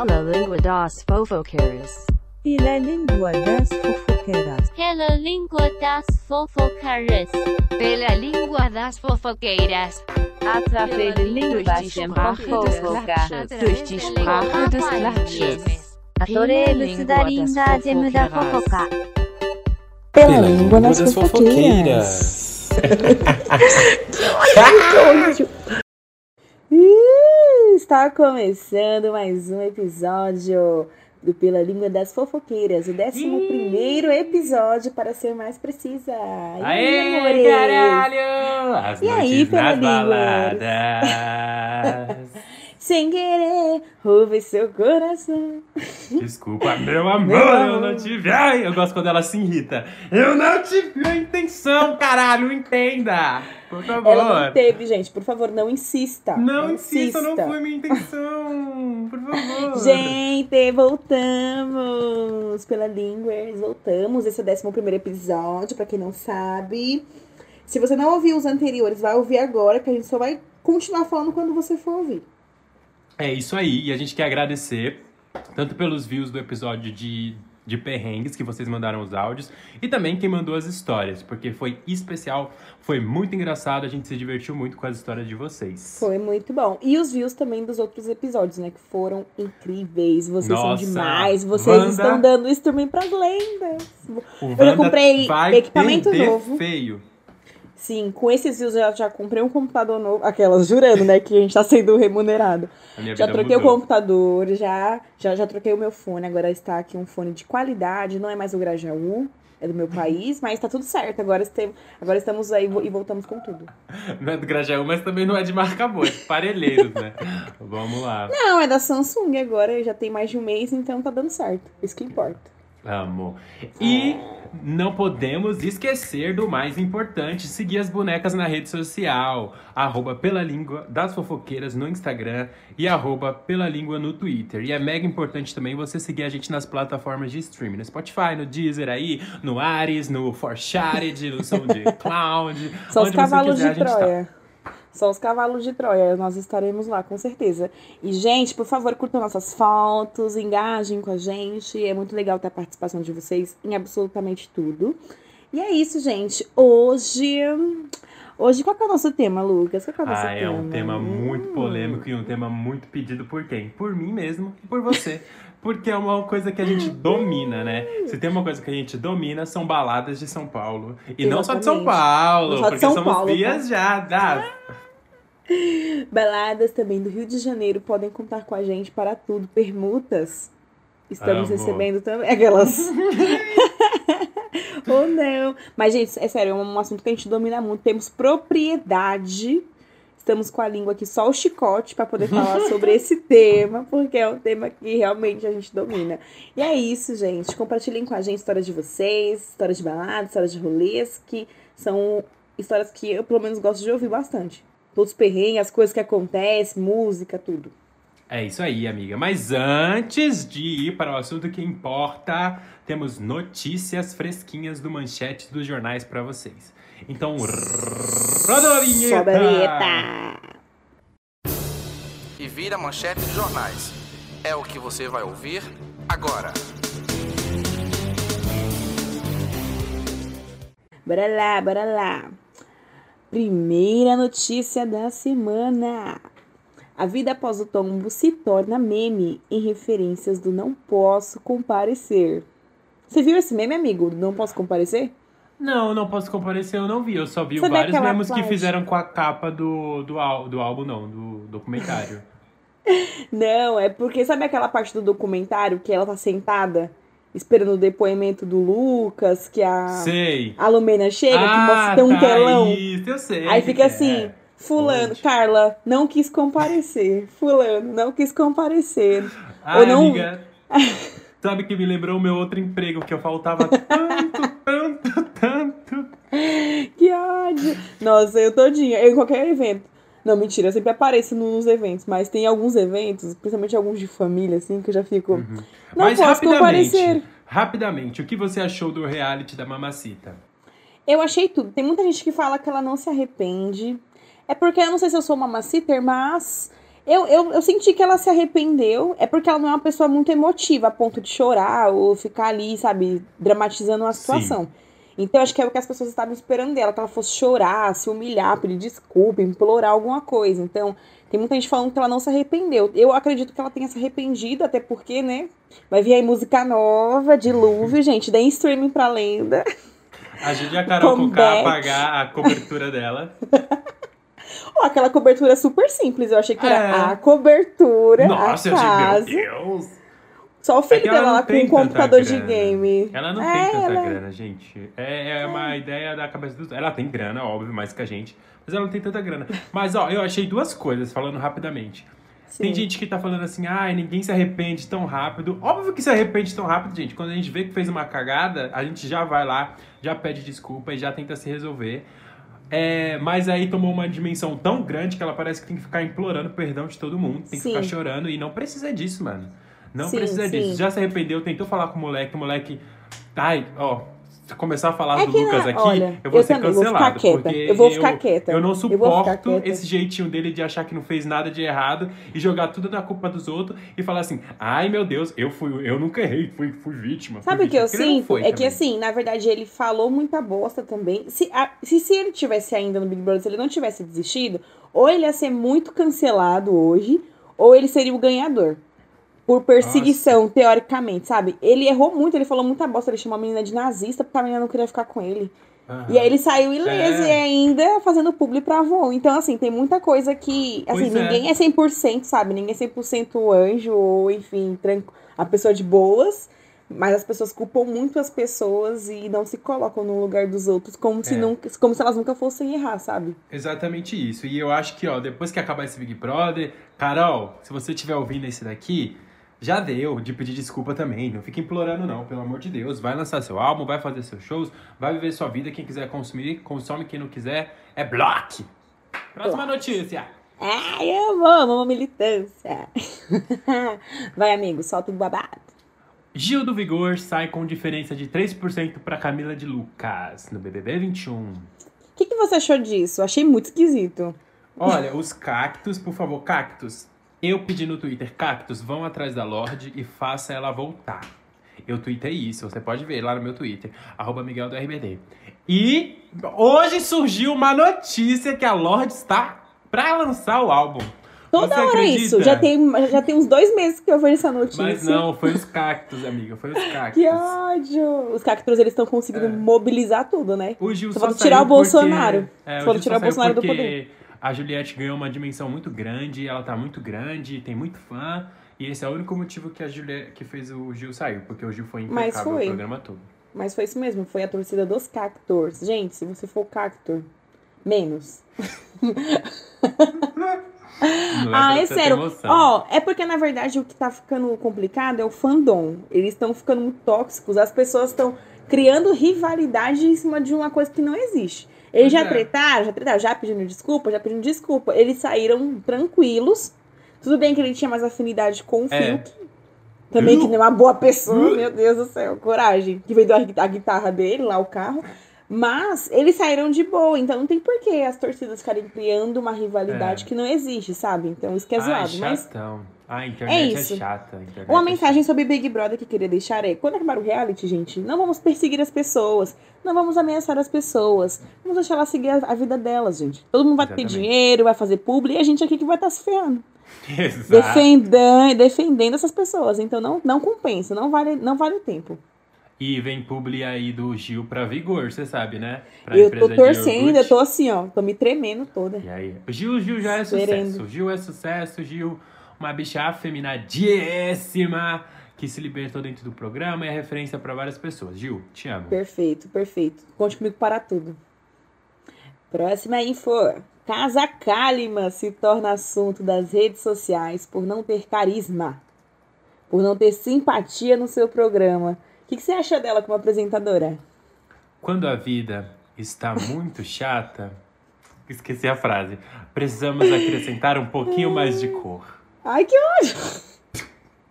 Hello Língua das Fofoqueiras. Pela Lingua das Fofoqueiras. Pela Lingua das Fofoqueiras. Pela Língua das Fofoqueiras. Através de Língua das Fofoqueiras. Durch die Sprache des Klatsches. Adorei de da fofoca. Pela Língua das Fofoqueiras. que ódio! Está começando mais um episódio do Pela Língua das Fofoqueiras, o 11 primeiro episódio, para ser mais precisa. E aí, Aê, amores? caralho! As E aí, Pela Língua? Sem querer, ouve seu coração. Desculpa, meu amor, Meu eu amor. não tive. Ai, eu gosto quando ela se irrita. Eu não tive a intenção, caralho, entenda. Por favor. Ela não teve, gente, por favor, não insista. Não insista, não foi minha intenção. Por favor. Gente, voltamos pela Linguers, voltamos. Esse é o 11 primeiro episódio, pra quem não sabe. Se você não ouviu os anteriores, vai ouvir agora, que a gente só vai continuar falando quando você for ouvir. É isso aí, e a gente quer agradecer tanto pelos views do episódio de, de perrengues que vocês mandaram os áudios e também quem mandou as histórias, porque foi especial, foi muito engraçado, a gente se divertiu muito com as histórias de vocês. Foi muito bom. E os views também dos outros episódios, né? Que foram incríveis. Vocês Nossa, são demais. Vocês Wanda- estão dando streaming pras lendas. O Eu já comprei equipamento novo. feio. Sim, com esses views eu já, comprei um computador novo. Aquelas, jurando, né? Que a gente tá sendo remunerado. Já troquei mudou. o computador, já, já, já troquei o meu fone. Agora está aqui um fone de qualidade, não é mais o Grajaú, é do meu país, mas tá tudo certo. Agora, agora estamos aí e voltamos com tudo. Não é do Grajaú, mas também não é de marca boa, é de parelheiros, né? Vamos lá. Não, é da Samsung agora, já tem mais de um mês, então tá dando certo. Isso que importa. Amo. E não podemos esquecer do mais importante, seguir as bonecas na rede social, arroba pela língua das fofoqueiras no Instagram e arroba pela língua no Twitter. E é mega importante também você seguir a gente nas plataformas de streaming, no Spotify, no Deezer aí, no Ares, no Forshared, no SoundCloud, Só os onde cavalos quiser, de gente tá. Só os cavalos de Troia, nós estaremos lá, com certeza. E, gente, por favor, curtam nossas fotos, engajem com a gente. É muito legal ter a participação de vocês em absolutamente tudo. E é isso, gente. Hoje. Hoje, qual que é o nosso tema, Lucas? Qual é o nosso Ah, é tema? um tema muito Hum. polêmico e um tema muito pedido por quem? Por mim mesmo e por você. Porque é uma coisa que a gente domina, né? Se tem uma coisa que a gente domina, são baladas de São Paulo. E não só de São Exatamente. Paulo, só de porque São somos Paulo, tá? Baladas também do Rio de Janeiro podem contar com a gente para tudo. Permutas. Estamos Amo. recebendo também. Aquelas. Ou não. Mas, gente, é sério, é um assunto que a gente domina muito. Temos propriedade. Estamos com a língua aqui só o chicote para poder falar sobre esse tema, porque é um tema que realmente a gente domina. E é isso, gente. Compartilhem com a gente histórias de vocês, histórias de baladas, histórias de rolês, que são histórias que eu, pelo menos, gosto de ouvir bastante. Todos os perrengues, as coisas que acontecem, música, tudo. É isso aí, amiga. Mas antes de ir para o assunto que importa, temos notícias fresquinhas do manchete dos jornais para vocês. Então, roda a vinheta! Sobe a vinheta! e vira manchete de jornais. É o que você vai ouvir agora. Bora lá, bora lá. Primeira notícia da semana. A vida após o tombo se torna meme em referências do não posso comparecer. Você viu esse meme, amigo? Não posso comparecer? Não, não posso comparecer, eu não vi. Eu só vi Sabe vários memes que fizeram com a capa do, do, ál- do álbum, não, do documentário. Não, é porque sabe aquela parte do documentário que ela tá sentada esperando o depoimento do Lucas, que a, Sei. a Lumena chega, que ah, mostra tem um tá, telão. Isso, eu sei. Aí que fica que assim, é. fulano, Onde? Carla, não quis comparecer. Fulano, não quis comparecer. Ai, Ou não- amiga, sabe que me lembrou o meu outro emprego, que eu faltava tanto, tanto, tanto. Que ódio. Nossa, eu todinha, eu em qualquer evento. Não, mentira, eu sempre apareço nos eventos, mas tem alguns eventos, principalmente alguns de família, assim, que eu já fico. Não Uhum. Mas posso rapidamente, comparecer. rapidamente, o que você achou do reality da Mamacita? Eu achei tudo. Tem muita gente que fala que ela não se arrepende. É porque eu não sei se eu sou uma massiter, mas Eu, eu, eu senti que ela se arrependeu. É porque ela não é uma pessoa muito emotiva, a ponto de chorar ou ficar ali, sabe, dramatizando uma situação. Então, acho que é o que as pessoas estavam esperando dela, que ela fosse chorar, se humilhar, pedir desculpa, implorar alguma coisa. Então, tem muita gente falando que ela não se arrependeu. Eu acredito que ela tenha se arrependido, até porque, né? Vai vir aí música nova, dilúvio, gente. Deem streaming pra lenda. Ajude a Carol Conká a Comeback. pagar a cobertura dela. Ó, aquela cobertura super simples. Eu achei que É. era a cobertura, Nossa, a eu casa. meu Deus. Só o filho É que ela dela lá com tem um computador de game. Ela não É, tem tanta ela- grana, gente. É, é uma ideia da cabeça dos. Ela tem grana, óbvio, mais que a gente. Mas ela não tem tanta grana. Mas, ó, eu achei duas coisas, falando rapidamente. Tem Sim. gente que tá falando assim, ai, ninguém se arrepende tão rápido. Óbvio que se arrepende tão rápido, gente. Quando a gente vê que fez uma cagada, a gente já vai lá, já pede desculpa e já tenta se resolver. É, mas aí tomou uma dimensão tão grande que ela parece que tem que ficar implorando perdão de todo mundo. Tem que Sim. ficar chorando e não precisa disso, mano. Não Sim, precisa sim. disso. Já se arrependeu, tentou falar com o moleque, o moleque. Ai, ó. Se começar a falar É do que, Lucas aqui, olha, eu vou eu ser também vou cancelado. ficar quieta. porque Eu vou ficar quieta. Eu não Eu vou ficar suporto quieta. esse jeitinho dele de achar que não fez nada de errado e jogar tudo na culpa dos outros e falar assim: ai meu Deus, eu fui, eu nunca errei, fui, fui vítima. Sabe o que eu vítima." Porque ele não sinto? É que também. assim, na verdade, ele falou muita bosta também. Se, a- se, se ele tivesse ainda no Big Brother, se ele não tivesse desistido, ou ele ia ser muito cancelado hoje, ou ele seria o ganhador. Por perseguição, teoricamente, sabe? Ele errou muito, ele falou muita bosta, ele chamou a menina de nazista porque a menina não queria ficar com ele. Aham. E aí ele saiu ileso É. e ainda fazendo publi pra Avon. Então, assim, tem muita coisa que. Assim, Pois é. ninguém é 100%, sabe? Ninguém é 100% anjo ou, enfim, tranqu... a pessoa de boas. Mas as pessoas culpam muito as pessoas e não se colocam no lugar dos outros como, se, É. nunca, como se elas nunca fossem errar, sabe? Exatamente isso. E eu acho que, ó, depois que acabar esse Big Brother, Carol, se você estiver ouvindo esse daqui, já deu de pedir desculpa também. Não fica implorando, não, pelo amor de Deus. Vai lançar seu álbum, vai fazer seus shows, vai viver sua vida. Quem quiser consumir, consome. Quem não quiser, é bloque. Próxima notícia. Ai, eu amo uma militância. Vai, amigo, solta o babado. Gil do Vigor sai com diferença de 3% para Camila de Lucas no BBB 21. O que, que você achou disso? Achei muito esquisito. Olha, os cactos, por favor, cactos. Eu pedi no Twitter, cactos, vão atrás da Lorde e faça ela voltar. Eu tuitei isso, você pode ver lá no meu Twitter, arroba Miguel do RBD. E hoje surgiu uma notícia que a Lorde está pra lançar o álbum. Toda Você hora é acredita? isso. Já tem, já tem uns dois meses que eu vejo essa notícia. Mas não, foi os cactos, amiga, foi os cactos. Que ódio! Os cactos, eles estão conseguindo É. mobilizar tudo, né? O Gil Só só tirar o Bolsonaro. Porque, é, Só tirar o Bolsonaro do saiu poder. A Juliette ganhou uma dimensão muito grande, ela tá muito grande, tem muito fã. E esse é o único motivo que a Juliette que fez o Gil sair, porque o Gil foi impecável o programa todo. Mas foi isso mesmo, foi a torcida dos cactors. Gente, se você for cactor, menos. Não ah, é sério. Ó, é porque na verdade o que tá ficando complicado é o fandom. Eles estão ficando muito tóxicos, as pessoas estão criando rivalidade em cima de uma coisa que não existe. Eles já é. tretaram, já tretaram, já pedindo desculpa, já pedindo desculpa. Eles saíram tranquilos. Tudo bem que ele tinha mais afinidade com o É. Fiuk. Também que não é uma boa Uh. pessoa, meu Deus do céu, coragem. Que veio a guitarra dele, lá o carro. Mas eles saíram de boa, então não tem porquê as torcidas ficarem criando uma rivalidade É. que não existe, sabe? Então isso que é Ai, zoado. Mas chatão. Ah, a internet é, isso. chata. a internet uma é mensagem sobre Big Brother que eu queria deixar é: quando acabar o reality, gente, não vamos perseguir as pessoas, não vamos ameaçar as pessoas, vamos deixar elas seguir a, a vida delas, gente. Todo mundo vai ter Exatamente. dinheiro, vai fazer publi e a gente aqui que vai estar se ferrando. chata. Exato. Defendendo, defendendo essas pessoas. Então não, não compensa, não vale, não vale o tempo. E vem publi aí do Gil pra Vigor, você sabe, né? Pra eu tô torcendo, eu tô assim, ó, tô me tremendo toda. E aí? O Gil, o Gil já é Esperando. sucesso. O Gil é sucesso, Gil, uma bicha afeminadíssima que se libertou dentro do programa e é referência pra várias pessoas. Gil, te amo. Perfeito, perfeito. Conte comigo para tudo. Próxima info. Casa Kalima se torna assunto das redes sociais por não ter carisma, por não ter simpatia no seu programa. O que, que você acha dela como apresentadora? Quando a vida está muito chata, esqueci a frase. Precisamos acrescentar um pouquinho mais de cor. Ai, que ódio!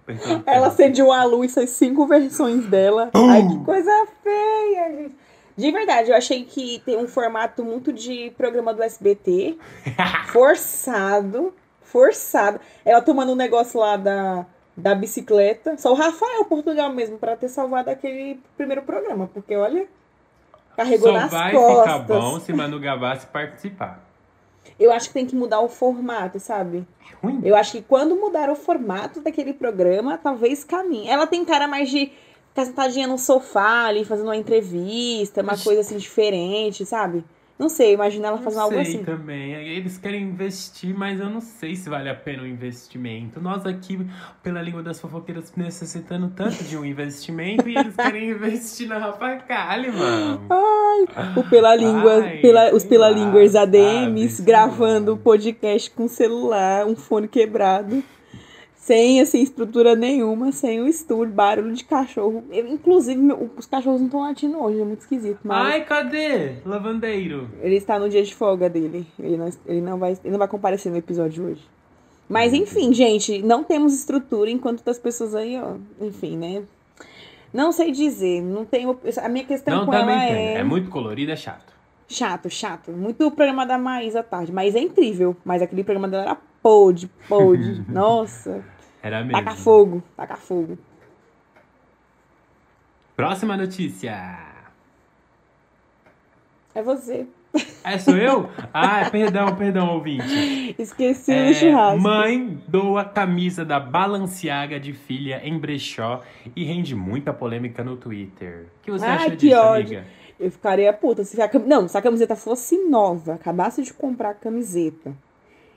Ela cediu à luz as cinco versões dela. Ai, que coisa feia, gente. De verdade, eu achei que tem um formato muito de programa do SBT. forçado. forçada. Ela tomando um negócio lá da, da bicicleta. Só o Rafael Portugal mesmo pra ter salvado aquele primeiro programa. Porque, olha, carregou Só nas vai costas. ficar bom se Manu Gavassi participar. Eu acho que tem que mudar o formato, sabe? É ruim. Eu acho que quando mudar o formato daquele programa, talvez caminhe. Ela tem cara mais de ficar sentadinha no sofá ali, fazendo uma entrevista, uma coisa assim diferente, sabe? Não sei, imagina ela Não fazendo algo sei assim. também. Eles querem investir, mas eu não sei se vale a pena o investimento. Nós aqui, pela língua das fofoqueiras, necessitando tanto de um investimento e eles querem investir na Rafa Kalimann. O pela língua, Ai, pela, os sei pela línguas sabe, ADMs sei gravando podcast com celular, um fone quebrado, sem assim estrutura nenhuma, sem o estúdio, barulho de cachorro. Eu, inclusive, meu- os cachorros não estão latindo hoje, é muito esquisito, mas Ai, cadê? Lavandeiro. ele está no dia de folga dele. Ele não, ele não vai, ele não vai comparecer no episódio de hoje. Mas enfim, gente, não temos estrutura enquanto as pessoas aí, ó, enfim, né? Não sei dizer, não tenho. A minha questão Não, com ela é. É muito colorido, é chato. Chato, chato. Muito o programa da Maísa à tarde. Mas é incrível. Mas aquele programa dela era podre, podre. Nossa. Era mesmo. Taca fogo, taca fogo. Próxima notícia. É você. É, sou eu? Ah, perdão, perdão, ouvinte. Esqueci É, do churrasco. mãe doa camisa da Balenciaga de filha em brechó e rende muita polêmica no Twitter. O que você Ai, acha que disso, ódio. amiga? Eu ficaria puta. Se a cam... Não, se a camiseta fosse nova, acabasse de comprar a camiseta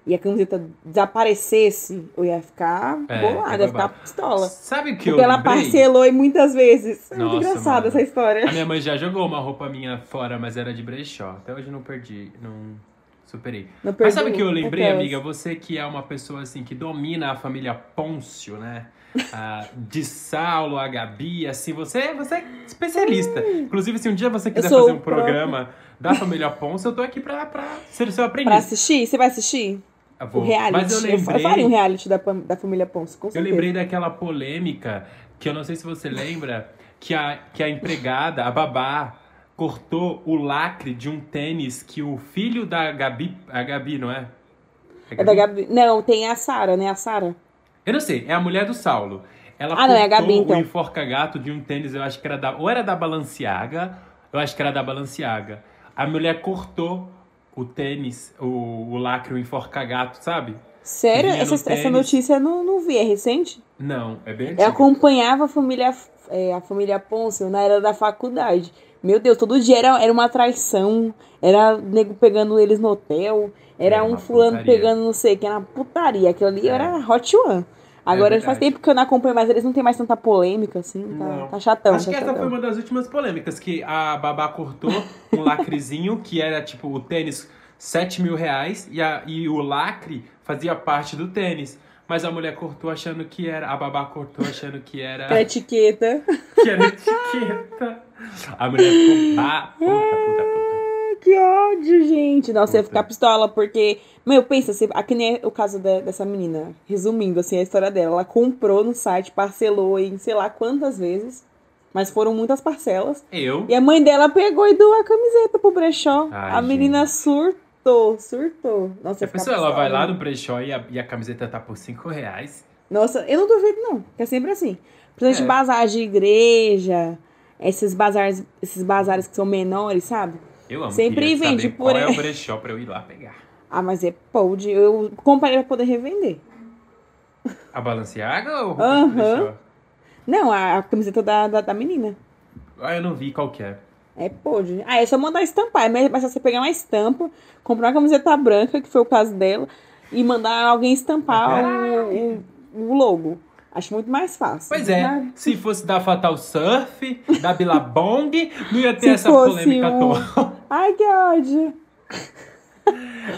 e a camiseta desaparecesse, eu ia ficar É, bolada, é ia ficar pistola. Sabe o que eu Porque ela lembrei? parcelou e muitas vezes. É muito engraçada essa história. A minha mãe já jogou uma roupa minha fora, mas era de brechó. Até hoje não perdi, não superei. Não Mas sabe o que eu lembrei, aquelas. amiga? Você que é uma pessoa assim que domina a família Pôncio, né? Ah, de Saulo, a Gabi, assim, você, você é especialista. Inclusive, se um dia você quiser fazer um o próprio. programa da família Pôncio, eu tô aqui pra, pra ser o seu Pra aprendiz. assistir? Você vai assistir? Eu O vou. reality. Mas eu eu, fa- eu lembrei, faria um reality da, da família Ponce, com eu certeza. lembrei daquela polêmica que eu não sei se você lembra, que a, que a empregada, a babá, cortou o lacre de um tênis que o filho da Gabi. A Gabi, não é? É da Gabi. Não, tem a Sara, né? A Sara. Eu não sei, é a mulher do Saulo. Ela Ah, não, é a cortou Gabi, então. o enforca-gato de um tênis, eu acho que era da. Ou era da Balenciaga, eu acho que era da Balenciaga. A mulher cortou o tênis, o, o lacre, o enforca-gato, sabe? Sério? Vinha no Essa, essa notícia eu não, não vi, é recente? Não, é bem Eu antiga. acompanhava a família, é, a família Ponce na era da faculdade. Meu Deus, todo dia era, era uma traição. Era nego pegando eles no hotel. Era Era um fulano putaria. pegando não sei o que, era uma putaria. Aquilo ali É. era hot one. Agora faz verdade. tempo que eu não acompanho mais, eles não tem mais tanta polêmica, assim. Tá, Não. tá chatão. Acho tá que essa chatão. foi uma das últimas polêmicas, que a babá cortou um lacrezinho, que era tipo o tênis 7 mil reais, e, a, e o lacre fazia parte do tênis. Mas a mulher cortou achando que era. A babá cortou achando que era. Aquela etiqueta. que era etiqueta. A mulher ficou. Ah, puta, puta, puta. Que ódio, gente. Nossa, eu ia Puta. ficar pistola, porque. Meu, pensa, assim, aqui nem é o caso da- dessa menina. Resumindo, assim, a história dela. Ela comprou no site, parcelou em sei lá quantas vezes. Mas foram muitas parcelas. Eu. E a mãe dela pegou e doou a camiseta pro brechó. Ai, a menina surtou, surtou. Nossa, A pessoa ela vai lá no brechó e a, e a camiseta tá por 5 reais. Nossa, eu não duvido, não. É sempre assim. Principalmente É. bazar de igreja, esses bazares, esses bazares que são menores, sabe? Eu amo. Sempre vende por qual é o brechó pra eu ir lá pegar. Ah, mas é pode. Eu comprei pra poder revender. A Balenciaga ou de brechó? Não, a, a camiseta da, da, da menina. Ah, eu não vi qual que é. É pode. Ah, é só mandar estampar. É mais fácil você pegar uma estampa, comprar uma camiseta branca, que foi o caso dela, e mandar alguém estampar o, o, o logo. Acho muito mais fácil. Pois é, Mas- se fosse da Fatal Surf, da Billabong, não ia ter Se essa polêmica um- toda. Ai, que ódio.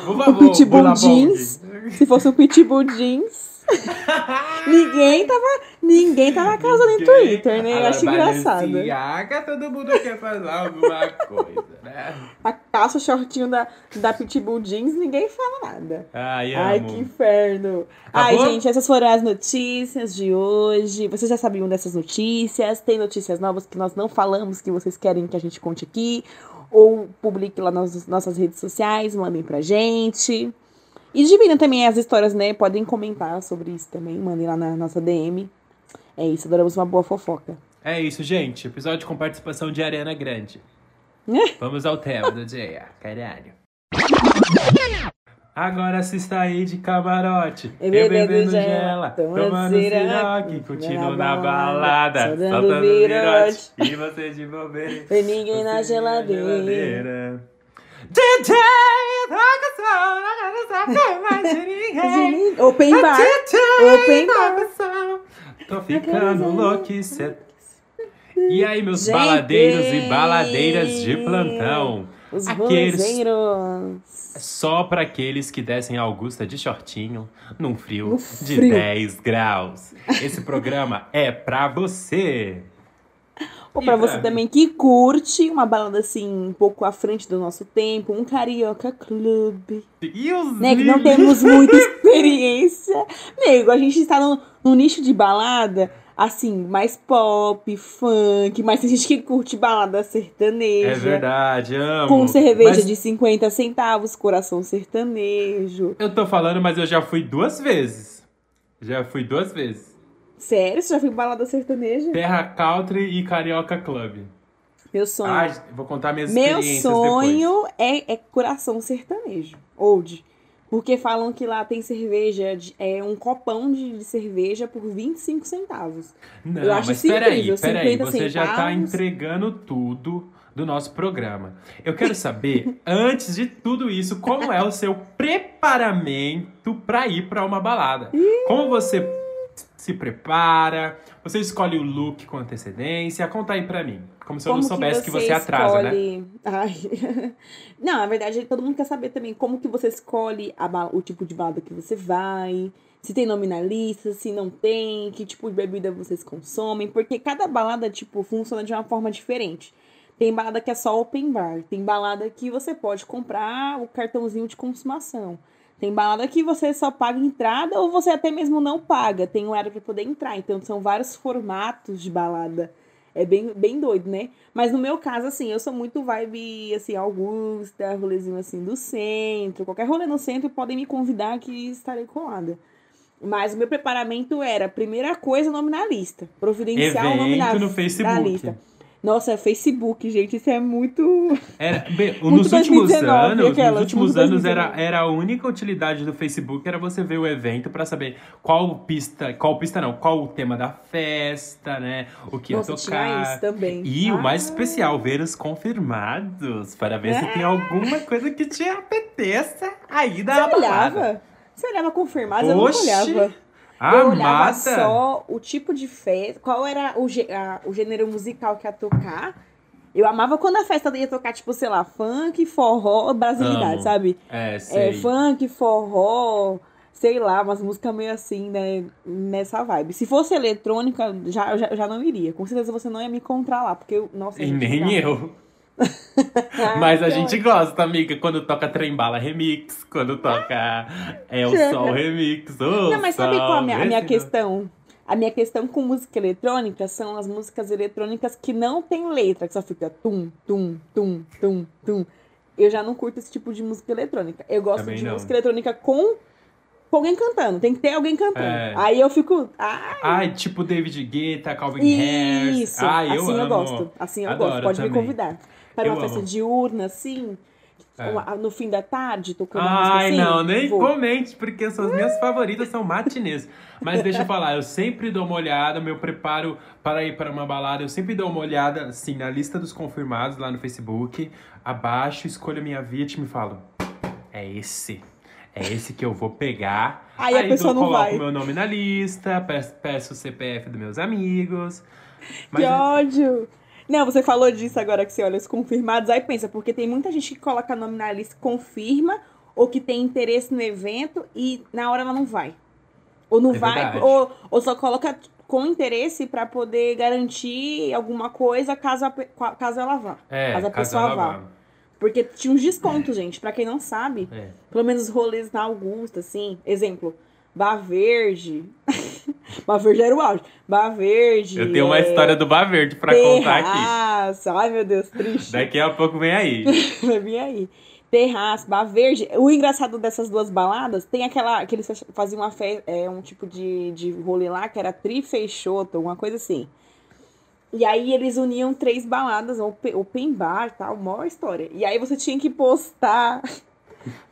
Por O Pitbull. Jeans. Se fosse um Pitbull Jeans. ninguém tava. Ninguém tava casando em Twitter, né? Eu acho engraçado. Balenciaga, todo mundo quer falar alguma coisa, né? A calça, o shortinho da, da Pitbull Jeans, ninguém fala nada. Ai, Ai, que inferno. Ai, Acabou? gente, essas foram as notícias de hoje. Vocês já sabiam dessas notícias? Tem notícias novas que nós não falamos que vocês querem que a gente conte aqui? Ou publique lá nas nossas redes sociais, mandem pra gente. E dividam também as histórias, né? Podem comentar sobre isso também. Mandem lá na nossa DM. É isso, adoramos uma boa fofoca. É isso, gente. Episódio com participação de Ariana Grande. Vamos ao tema do dia. Caralho. Agora se está aí de camarote, E eu bebendo gela, tomando siroque, siroque, curtindo na balada, soltando virote. e você de bobeira. Tem ninguém na geladeira. DJ, Open bar. Open bar. Tô ficando louquiceta. E aí, meus Gente! baladeiros e baladeiras de plantão? Os Aqueles rolezeiros. só para aqueles que descem a Augusta de shortinho num frio, No de frio. 10 graus. Esse programa é pra você. Ou pra pra você também que curte uma balada assim, um pouco à frente do nosso tempo, um carioca clube. E os Né, que não temos muita experiência. Nego, a gente tá no, no nicho de balada, assim, mais pop, funk, mas tem gente que curte balada sertaneja. É verdade, amo. Com cerveja Mas de 50 centavos, coração sertanejo. Eu tô falando, mas eu já fui duas vezes. Já fui duas vezes. Sério? Você já foi em balada sertaneja? Terra Country e Carioca Club. Meu sonho. Ah, vou contar minhas Meu experiências depois. sonho é, é coração sertanejo. Old. Porque falam que lá tem cerveja, de- é um copão de, de cerveja por 25 centavos. Não, Eu acho mas peraí, peraí. 50 Você já tá centavos. entregando tudo do nosso programa. Eu quero saber, antes de tudo isso, como é o seu preparamento pra ir pra uma balada? Como você se prepara? Você escolhe o look com antecedência? Conta aí pra mim. Como se eu não Como soubesse que você, atrasa, né? escolhe... Ai. Não, na verdade, todo mundo quer saber também como que você escolhe a ba- o tipo de balada que você vai, se tem nome na lista, se não tem, que tipo de bebida vocês consomem, porque cada balada, tipo, funciona de uma forma diferente. Tem balada que é só open bar, tem balada que você pode comprar o cartãozinho de consumação. Tem balada que você só paga entrada ou você até mesmo não paga, tem um horário para poder entrar. Então são vários formatos de balada. É bem, bem doido, né? Mas no meu caso, assim, eu sou muito vibe, assim, Augusta, rolezinho, assim, do centro. Qualquer rolê no centro podem me convidar que estarei colada. Mas o meu preparamento era, primeira coisa, nome na lista. Providenciar o nome na, Evento no na Facebook. lista. Nossa, é Facebook, gente, isso é muito... Era, bem, Muito nos últimos 2019, anos, aquelas, nos últimos anos era, 2019. era a única utilidade do Facebook era você ver o evento pra saber qual pista, qual pista não, qual o tema da festa, né? O que Nossa, ia tocar. isso também. E o mais Ah. especial, ver os confirmados, para ver se tem alguma coisa que te apeteça aí da Você olhava? Você olhava confirmado? Eu não Oxi, olhava. Eu olhava Amada. só o tipo de festa, qual era o, a- o gênero musical que ia tocar. Eu amava quando a festa ia tocar, tipo, sei lá, funk, forró, brasilidade, Amo. sabe? É, É, sei. funk, forró, sei lá, umas músicas meio assim, né? Nessa vibe. Se fosse eletrônica, já, já, já não iria. Com certeza você não ia me encontrar lá, porque eu. Nossa, E nem eu. Mas a gente gosta, amiga, quando toca Trembala Remix, quando toca É o Sol Remix. ô Não, mas sabe qual a sol, minha, a minha questão? A minha questão com música eletrônica são as músicas eletrônicas que não tem letra, que só fica tum, tum, tum, tum, tum. Eu já não curto esse tipo de música eletrônica. Eu gosto Também de não. música eletrônica com, com alguém cantando. Tem que ter alguém cantando. É. Aí eu fico. Ah, Ai, tipo David Guetta, Calvin Harris. isso! Ai, eu assim eu amo. gosto. Assim eu Adoro gosto. Pode me também. convidar. Para Eu uma festa amo. diurna, assim. É. no fim da tarde, tocando Ai, assim. não, nem vou. comente, porque as minhas favoritas são matinês. Mas deixa eu falar, eu sempre dou uma olhada, meu preparo para ir para uma balada, eu sempre dou uma olhada, assim, na lista dos confirmados lá no Facebook, abaixo, escolho a minha vítima e falo, é esse. É esse que eu vou pegar. Aí a pessoa dou- não coloco vai. meu nome na lista, peço, peço o CPF dos meus amigos. Que Mas ódio! Não, você falou disso agora que você olha os confirmados, aí pensa, porque tem muita gente que coloca nome na lista, confirma, ou que tem interesse no evento e na hora ela não vai. Ou não É vai, ou, ou só coloca com interesse pra poder garantir alguma coisa caso, a caso ela vá. é, caso a caso pessoa ela vá. vá. Porque tinha uns descontos, gente, pra quem não sabe. É. Pelo menos os rolês na Augusta, assim. Exemplo, Bar Verde. Bar Verde era o auge. Bar Verde. Eu tenho uma é, história do Bar Verde pra contar aqui. Ai, meu Deus, triste. Daqui a pouco vem aí. Vai vir aí. Terraço, Bar Verde. O engraçado dessas duas baladas, tem aquela que eles faziam uma fe, é, um tipo de, de rolê lá que era Trifeixoto, uma coisa assim. E aí eles uniam três baladas, open, bar tal, maior história. E aí você tinha que postar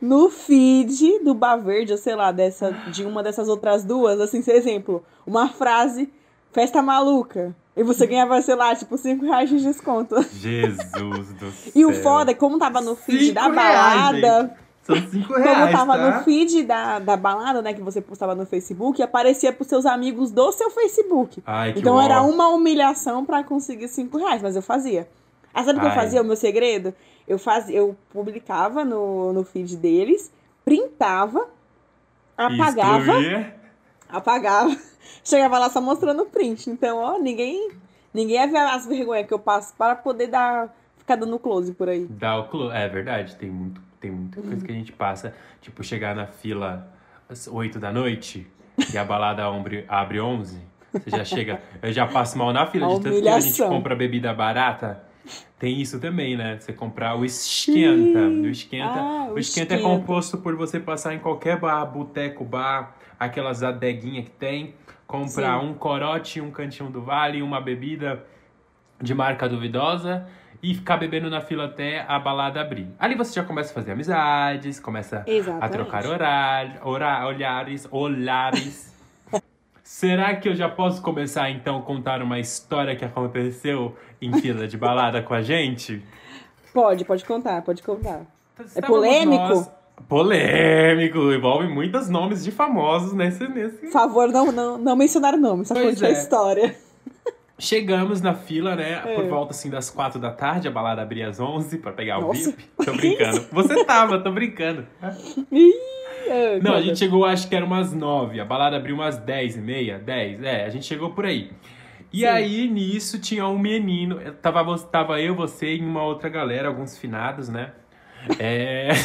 no feed do Bar Verde, ou sei lá, dessa, de uma dessas outras duas, assim, por exemplo, uma frase, festa maluca. E você ganhava, sei lá, tipo, 5 reais de desconto. Jesus do céu. E o foda é como tava no feed Cinco da reais, balada. São cinco Como reais, tava tá? no feed da, da balada, né, que você postava no Facebook, aparecia pros seus amigos do seu Facebook. Ai, que Então era uma humilhação pra conseguir 5 reais, mas eu fazia. Ah, sabe o que eu fazia? O meu segredo? Eu, fazia, eu publicava no, no feed deles, printava, apagava, Instruir. apagava, chegava lá só mostrando o print. Então, ó, ninguém, ninguém ia ver as vergonhas que eu passo para poder dar, ficar dando close por aí. Dá o clo... É verdade, tem, muito, tem muita Uhum. coisa que a gente passa. Tipo, chegar na fila às 8 da noite e a balada abre, abre 11. Você já chega. Eu já passo mal na fila A de tanto que a gente compra bebida barata. Tem isso também, né? Você comprar o esquenta. O esquenta, Ah, o o esquenta é composto por você passar em qualquer bar, boteco, bar, aquelas adeguinhas que tem, comprar Sim. um corote, um cantinho do vale, uma bebida de marca duvidosa e ficar bebendo na fila até a balada abrir. Ali você já começa a fazer amizades, começa a Exatamente. trocar horário, ora- olhares, olhares. Será que eu já posso começar então a contar uma história que aconteceu em fila de balada com a gente? Pode, pode contar, pode contar. Estávamos polêmico? nós- Polêmico, envolve muitos nomes de famosos nesse, nesse Por favor, não, não, não mencionar nome, só Pois conte a é. história. Chegamos na fila, né? É. Por volta assim das quatro da tarde, a balada abria às 11 pra pegar o Nossa. VIP. Tô brincando. Você tava, tô brincando. Ah, Não, a gente chegou, acho que era umas 9. A balada abriu umas 10 e meia, 10. É, a gente chegou por aí. E Sim. aí, nisso, tinha um menino. Tava, tava eu, você e uma outra galera, alguns finados, né? É.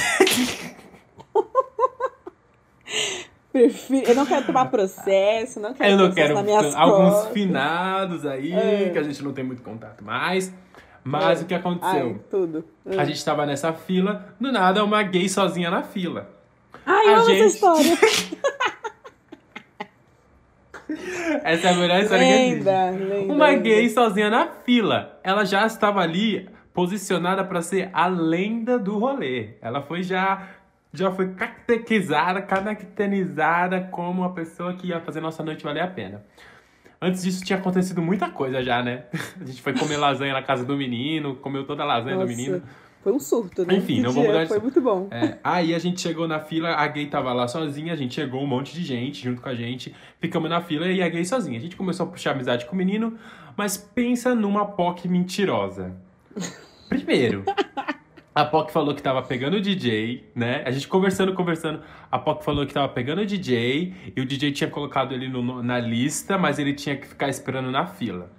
Eu não quero tomar processo, não quero Eu não quero alguns costas. finados aí, É. que a gente não tem muito contato mais. Mas É. o que aconteceu? Ai, tudo. A gente tava nessa fila, do nada uma gay sozinha na fila. Ai, a eu amo gente- essa história. Essa é a melhor história que existe. lenda, lenda. Uma lenda. gay sozinha na fila. Ela já estava ali posicionada para ser a lenda do rolê. Ela foi já já foi catequizada, caracterizada como uma pessoa que ia fazer nossa noite valer a pena. Antes disso tinha acontecido muita coisa já, né? A gente foi comer lasanha na casa do menino, comeu toda a lasanha do Nossa, menino. Foi um surto, né? Enfim, Esse não vou dia mudar de- Foi muito bom. É, aí a gente chegou na fila, a gay tava lá sozinha, a gente chegou um monte de gente junto com a gente, ficamos na fila e a gay sozinha. A gente começou a puxar amizade com o menino, mas pensa numa POC mentirosa. Primeiro, a POC falou que tava pegando o DJ, né? A gente conversando, conversando, a POC falou que tava pegando o DJ e o DJ tinha colocado ele no- na lista, mas ele tinha que ficar esperando na fila.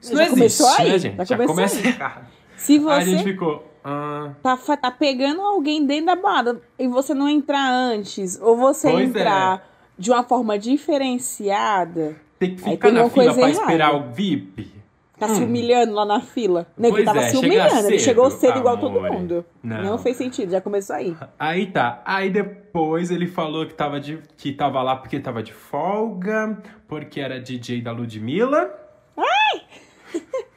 Isso Já não existe, aí? né, gente? Já Já, começa errado. Se Aí a gente você ficou. Ah, tá, tá pegando alguém dentro da balada e você não entrar antes, ou você Pois é. entrar de uma forma diferenciada, Tem que ficar tem na fila pra errada. esperar o VIP? tá se humilhando lá na fila. Né? Ele Pois tava é, se humilhando, ele cedo, chegou cedo igual todo mundo. Não. Não. fez sentido, já começou aí. Aí tá. Aí depois ele falou que tava, de, que tava lá porque tava de folga, porque era DJ da Ludmilla.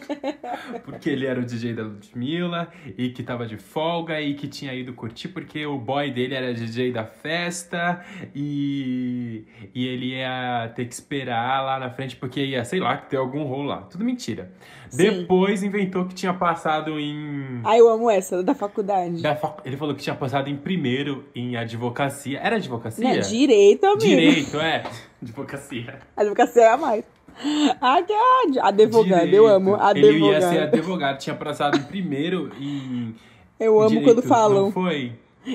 Porque ele era o DJ da Ludmilla e que tava de folga e que tinha ido curtir porque o boy dele era DJ da festa e, e ele ia ter que esperar lá na frente porque ia, sei lá, ter algum rolo lá. Tudo mentira. Sim. Depois inventou que tinha passado em. Ai, eu amo essa, da faculdade. da fac- Ele falou que tinha passado em primeiro em advocacia. Era advocacia? Né? Direito, amigo. Direito, é. Advocacia. Advocacia é a mais. Advogado, eu amo Ele ia advogado. ser advogado. Tinha passado em primeiro em. Eu amo direito, quando falam. Não foi?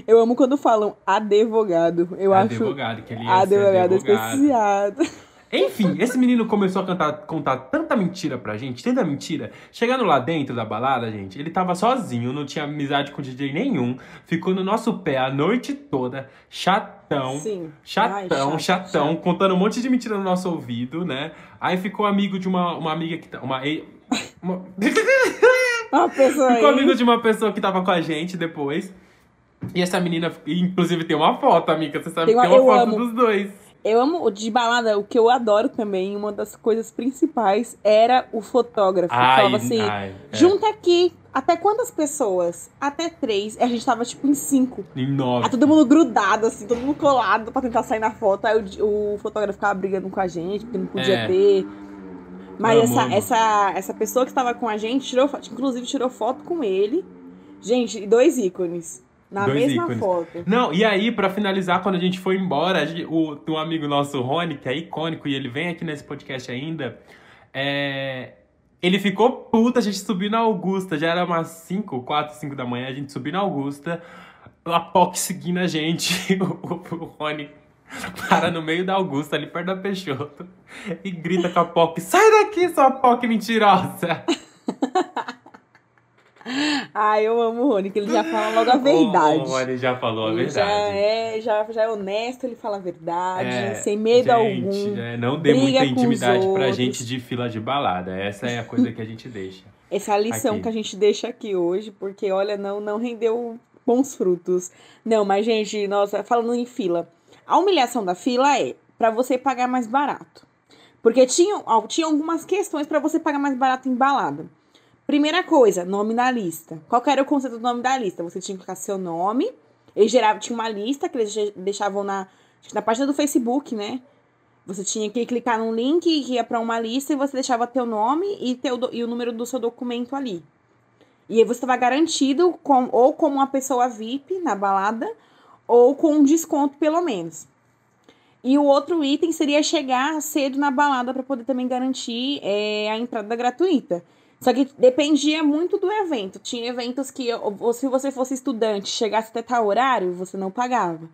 Eu amo quando falam advogado. Eu acho advogado, que ele ia ser advogado advogado. especiado. Enfim, esse menino começou a cantar, contar tanta mentira pra gente, tanta mentira. Chegando lá dentro da balada, gente, ele tava sozinho, não tinha amizade com DJ nenhum. Ficou no nosso pé a noite toda, chatão. Sim. Chatão, Ai, chato, chatão, chato. contando um monte de mentira no nosso ouvido, né? Aí ficou amigo de uma, uma amiga que tá. Uma, uma- Uma pessoa ficou amigo de uma pessoa que tava com a gente depois. E essa menina, inclusive, tem uma foto, amiga. Você sabe Tem que uma- tem uma foto amo. dos dois. Eu amo de balada, o que eu adoro também, uma das coisas principais era o fotógrafo. Ai, Falava assim, ai, é. junta aqui. Até quantas pessoas? Até três. A gente tava tipo em cinco. Em nove. Aí todo mundo grudado, assim, todo mundo colado pra tentar sair na foto. Aí o, o fotógrafo ficava brigando com a gente, porque não podia É. ter. Mas essa, essa, essa pessoa que estava com a gente, tirou, foto- inclusive tirou foto com ele. Gente, e dois ícones. Na Dois mesma ícones. foto. Não, e aí, pra finalizar, quando a gente foi embora, gente- o, um amigo nosso, Rony, que é icônico, e ele vem aqui nesse podcast ainda, é, ele ficou puto, a gente subiu na Augusta, já era umas 5, 4, 5 da manhã, a gente subiu na Augusta, a POC seguindo a gente, o, o Rony para no meio da Augusta, ali perto da Peixoto, e grita com a POC, sai daqui, sua POC mentirosa! Ah, eu amo o Rony, que ele já fala logo a verdade. O Rony já falou a Ele verdade. já é, já, já é honesto, ele fala a verdade, É, sem medo gente, algum. é, não dê muita intimidade pra gente de fila de balada. Essa é a coisa que a gente deixa. Essa é a lição Aqui. que a gente deixa aqui hoje, porque olha, não, não rendeu bons frutos. Não, mas gente, nossa, falando em fila, a humilhação da fila é pra você pagar mais barato. Porque tinha, tinha algumas questões pra você pagar mais barato em balada. Primeira coisa, nome da lista. Qual era o conceito do nome da lista? Você tinha que colocar seu nome. Eles geravam, tinha uma lista que eles deixavam na, na página do Facebook, né? Você tinha que clicar num link que ia pra uma lista e você deixava teu nome e, teu, e o número do seu documento ali. E aí você estava garantido com, ou como uma pessoa VIP na balada, ou com um desconto pelo menos. E o outro item seria chegar cedo na balada para poder também garantir é, a entrada gratuita. Só que dependia muito do evento. Tinha eventos que, se você fosse estudante, chegasse até tal horário, você não pagava.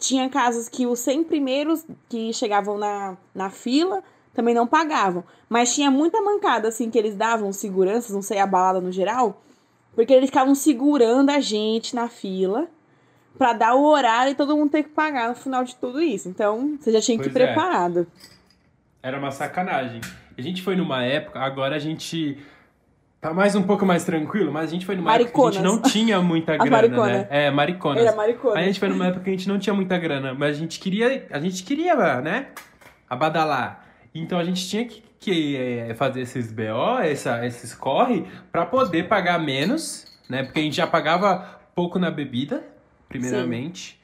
Tinha casos que os 100 primeiros que chegavam na, na fila também não pagavam. Mas tinha muita mancada, assim, que eles davam seguranças, não sei, a balada no geral, porque eles ficavam segurando a gente na fila pra dar o horário e todo mundo ter que pagar no final de tudo isso. Então, você já tinha que ir é. preparado. Era uma sacanagem. A gente foi numa época, agora a gente tá mais um pouco mais tranquilo, mas a gente foi numa época que a gente Mariconas. não tinha muita grana, maricona. né? É, mariconas. Era maricona. Aí a gente foi numa época que a gente não tinha muita grana, mas a gente queria, a gente queria, né? Abadalar. Então a gente tinha que, que, eh, fazer esses BO, essa, esses corre, pra poder pagar menos, né? Porque a gente já pagava pouco na bebida, primeiramente.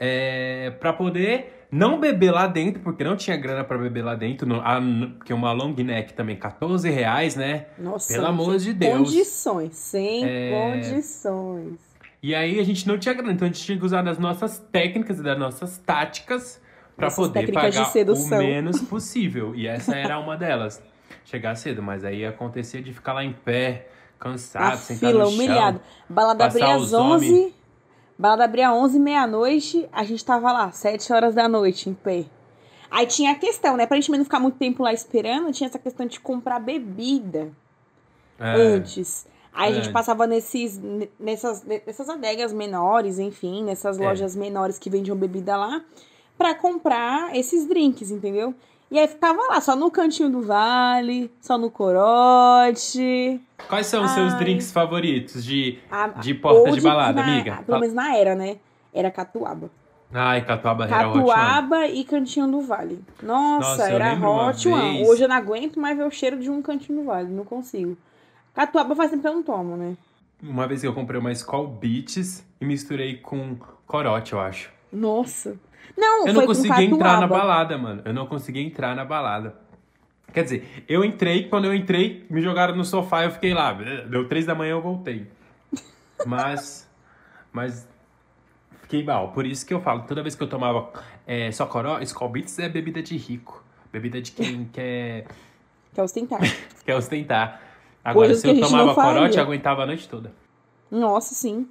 É, para poder não beber lá dentro, porque não tinha grana pra beber lá dentro. Não, a, porque uma long neck também, 14 reais, né? Nossa, Pelo amor de Deus. Condições, sem É. condições. E aí a gente não tinha grana, então a gente tinha que usar das nossas técnicas e das nossas táticas pra Nossas poder pagar o menos possível. E essa era uma delas. Chegar cedo, mas aí acontecia de ficar lá em pé, cansado, A sentado fila, no chão. humilhado. Balada abria às os homens. 11. Balada abria às 11, meia-noite. A gente tava lá, 7 horas da noite, em pé. Aí tinha a questão, né? Pra gente não ficar muito tempo lá esperando, tinha essa questão de comprar bebida É, antes. Aí a gente É. passava nesses, ne- nessas, nessas adegas menores, enfim, nessas É. lojas menores que vendiam bebida lá, pra comprar esses drinks, entendeu? E aí ficava lá, só no cantinho do vale, só no corote. Quais são os seus drinks favoritos de, A- de porta de balada, na- amiga? Pelo menos na era, né? Era catuaba. Ai, Catuaba era ótimo. Catuaba e Cantinho do Vale. Nossa, Nossa, era hot one. Hoje eu não aguento mais ver o cheiro de um Cantinho do Vale. Não consigo. Catuaba faz tempo que eu não tomo, né? Uma vez eu comprei uma Skull Beats e misturei com corote, eu acho. Nossa. Não, Eu não consegui entrar na balada, mano. Eu não consegui entrar na balada. Quer dizer, eu entrei, quando eu entrei, me jogaram no sofá eu fiquei lá. Deu três da manhã eu voltei. Mas. Mas. Fiquei mal. Por isso que eu falo, toda vez que eu tomava é, só coró, Skull Beats é bebida de rico. Bebida de quem quer, Que é ostentar. quer ostentar. Agora, Coisas se eu tomava corote, eu aguentava a noite toda. Nossa, sim.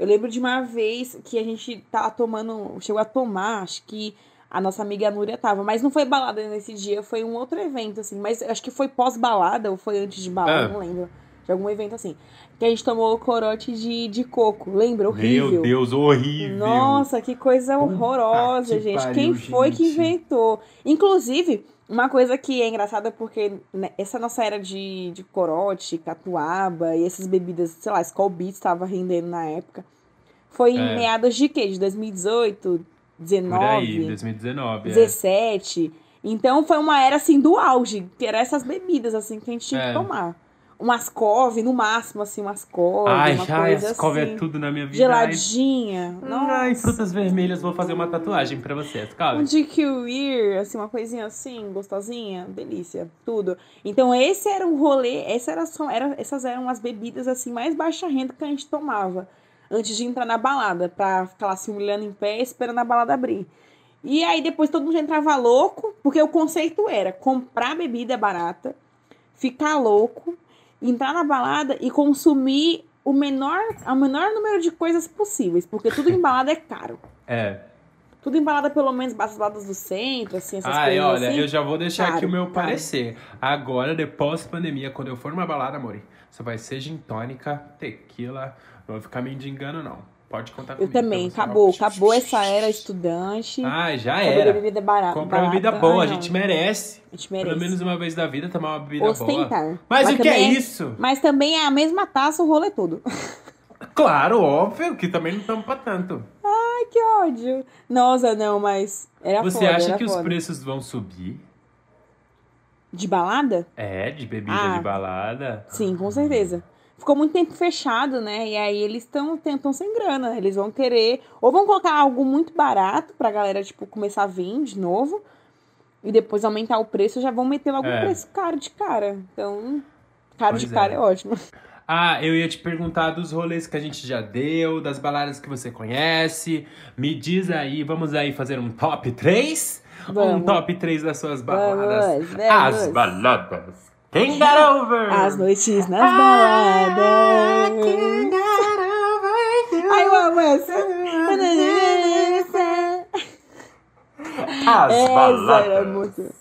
Eu lembro de uma vez que a gente tava tomando. Chegou a tomar, acho que a nossa amiga Núria tava. Mas não foi balada nesse dia, foi um outro evento, assim. Mas acho que foi pós-balada ou foi antes de balada, Ah. não lembro. De algum evento assim. Que a gente tomou corote de, de coco, lembra? Horrível. Meu Deus, horrível. Nossa, que coisa Puta horrorosa, que gente. pariu, Quem foi que gente. inventou? Inclusive, uma coisa que é engraçada porque né, essa nossa era de, de corote, catuaba e essas bebidas, sei lá, Skull Beats estava rendendo na época. Foi em É. meados de quê? De 2018, 19, Por aí, 2019. é. 17. Então foi uma era assim do auge, que era essas bebidas assim que a gente tinha É. que tomar. Umas cove, no máximo, assim, umas cove, Ai, uma ai, coisa as couve assim. é tudo na minha vida. Geladinha. Ai, Nossa. frutas vermelhas, vou fazer uma tatuagem pra vocês, Um calma. DQR, assim, uma coisinha assim, gostosinha, delícia, tudo. Então esse era o rolê, essa era só, era, essas eram as bebidas assim mais baixa renda que a gente tomava antes de entrar na balada, pra ficar lá se humilhando em pé esperando a balada abrir. E aí depois todo mundo já entrava louco, porque o conceito era comprar bebida barata, ficar louco, entrar na balada e consumir o menor, o menor número de coisas possíveis, porque tudo em balada é caro. É. Tudo embalada pelo menos as baladas do centro, assim, essas Ai, coisas olha, assim. eu já vou deixar Caro, aqui o meu caro. parecer. Agora, depois da pandemia, quando eu for numa balada, amor, só vai ser gin tônica, tequila. Não vou ficar mendigando, não. Pode contar Eu comigo. também, então, acabou. Acabou essa era estudante. Ai, já Acabou era. a bebida barata. Compra bebida boa, a gente merece. A gente merece. Pelo menos uma vez da vida tomar uma bebida boa. Ostentar. Mas, o que é também isso? Mas também é a mesma taça o rolê todo. Claro, óbvio, que também não estamos pra tanto. Ai, que ódio. Nossa, não, mas era Você foda, acha era que os foda. preços vão subir? De balada? É, de bebida Ah. de balada? Sim, com certeza. Ficou muito tempo fechado, né? E aí eles estão tentam sem grana. Eles vão querer. Ou vão colocar algo muito barato pra galera, tipo, começar a vir de novo. E depois aumentar o preço, já vão meter logo É. um preço caro de cara. Então, caro Pois de cara é. é ótimo. Ah, eu ia te perguntar dos rolês que a gente já deu, das baladas que você conhece. Me diz aí, vamos aí fazer um top 3? Um Vamos. top 3 das suas baladas. Vamos, As vamos. baladas. Quem got over? As noites nas Ah, baladas. Ai, eu amo essa. As Essa era muito.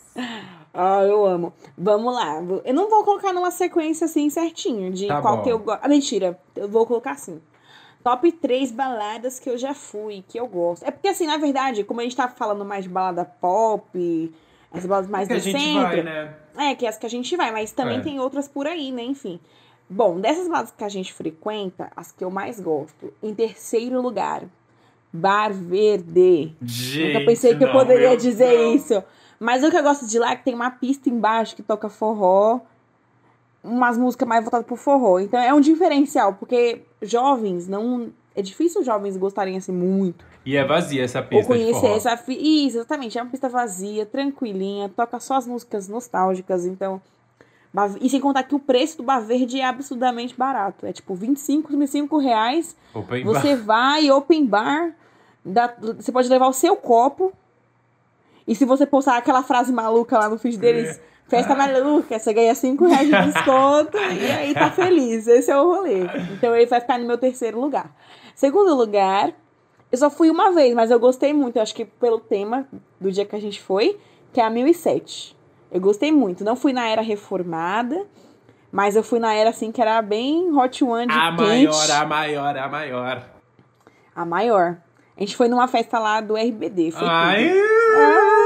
Ah, eu amo. Vamos lá. Eu não vou colocar numa sequência assim certinho de Tá qual bom. que eu gosto. Ah, mentira. Eu vou colocar assim. Top 3 baladas que eu já fui, que eu gosto. É porque, assim, na verdade, como a gente tá falando mais de balada pop, as baladas mais que a do gente centro. vai, né? É, que é as que a gente vai, mas também É. tem outras por aí, né? Enfim. Bom, dessas baladas que a gente frequenta, as que eu mais gosto, em terceiro lugar, Bar Verde. Gente, Nunca pensei que eu não, poderia eu dizer não. isso. Mas o que eu gosto de lá é que tem uma pista embaixo que toca forró, umas músicas mais voltadas pro forró. Então é um diferencial, porque jovens não. É difícil jovens gostarem assim muito. E é vazia essa Ou pista de conhecer essa. Isso, exatamente. É uma pista vazia, tranquilinha, toca só as músicas nostálgicas. Então. E sem contar que o preço do Bar Verde é absurdamente barato. É tipo 25, 25 reais. Open bar. Você vai, open bar, dá- você pode levar o seu copo. E se você postar aquela frase maluca lá no feed deles, festa maluca, você ganha 5 reais de desconto e aí tá feliz. Esse é o rolê. Então ele vai ficar no meu terceiro lugar. Segundo lugar, eu só fui uma vez, mas eu gostei muito. Eu acho que pelo tema do dia que a gente foi, que é a 1007. Eu gostei muito. Não fui na era reformada, mas eu fui na era assim que era bem hot one de A quente. maior, a maior, a maior. A maior. A gente foi numa festa lá do RBD. Foi Ai, tudo.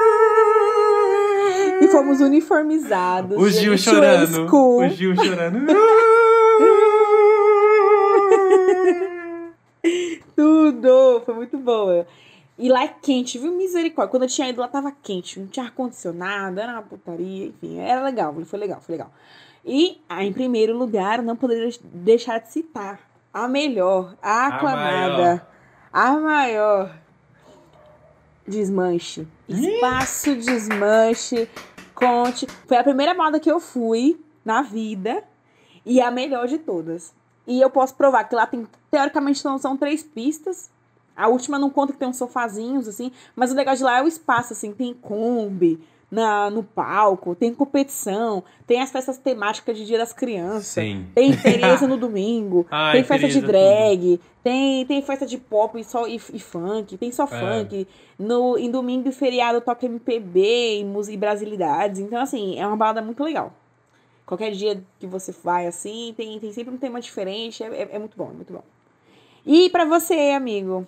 E fomos uniformizados. o Gil chorando. O Gil chorando. Tudo. Foi muito boa. E lá é quente, viu? Misericórdia. Quando eu tinha ido lá tava quente. Não tinha ar-condicionado, era uma putaria. Enfim, era legal. Foi legal, foi legal. E, ah, em primeiro lugar, não poderia deixar de citar a melhor, a aclamada, a maior desmanche. Espaço desmanche. Conte. Foi a primeira moda que eu fui na vida e a melhor de todas. E eu posso provar que lá tem, teoricamente, não são três pistas. A última não conta que tem uns sofazinhos, assim. Mas o legal de lá é o espaço, assim. Tem Kombi na, no palco, tem competição, tem as festas temáticas de Dia das Crianças. Sim. Tem Tereza no domingo, Ai, tem festa de Tereza, drag, tem, tem festa de pop e, só, e, e funk, tem só É. funk. No, em domingo e feriado toca MPB e e brasilidades. Então, assim, é uma balada muito legal. Qualquer dia que você vai, assim, tem, tem sempre um tema diferente. É, é, é muito bom, é muito bom. E pra você, amigo?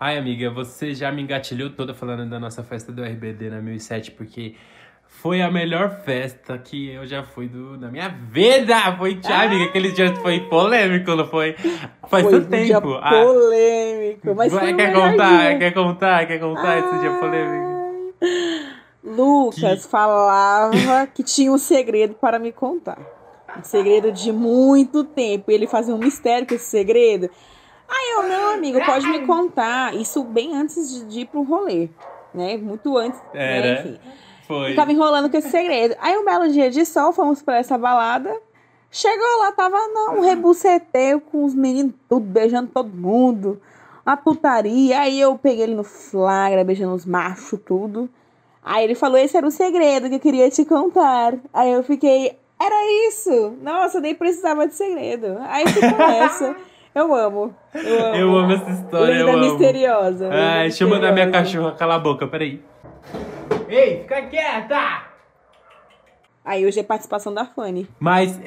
Ai, amiga, você já me engatilhou toda falando da nossa festa do RBD na 1007, porque Foi a melhor festa que eu já fui do, na minha vida. Foi, tchau, amiga. Aquele dia foi polêmico, não foi? Faz Foi tanto um dia tempo. Ah, polêmico. Mas vai, quer contar? dia. Quer contar? Quer contar esse dia polêmico? Lucas falava que tinha um segredo para me contar. Um segredo de muito tempo. E ele fazia um mistério com esse segredo. Aí eu, não, amigo, pode me contar. Isso bem antes de, de ir pro rolê. Né? Muito antes. né? Era. Enfim. Foi. Ficava enrolando com esse segredo. Aí um belo dia de sol, fomos pra essa balada. Chegou lá, tava não, um rebuceteio com os meninos tudo, beijando todo mundo. Uma putaria. Aí eu peguei ele no flagra, beijando os machos, tudo. Aí ele falou, esse era o segredo que eu queria te contar. Aí eu fiquei, era isso? Nossa, nem precisava de segredo. Aí ficou essa. Eu amo. Eu amo. Eu amo essa história, Lenda eu amo. misteriosa. lenda Ai, deixa eu mandar minha misteriosa. cachorra calar a boca, peraí. Ei, fica quieta! Aí hoje é participação da Fanny. Mas,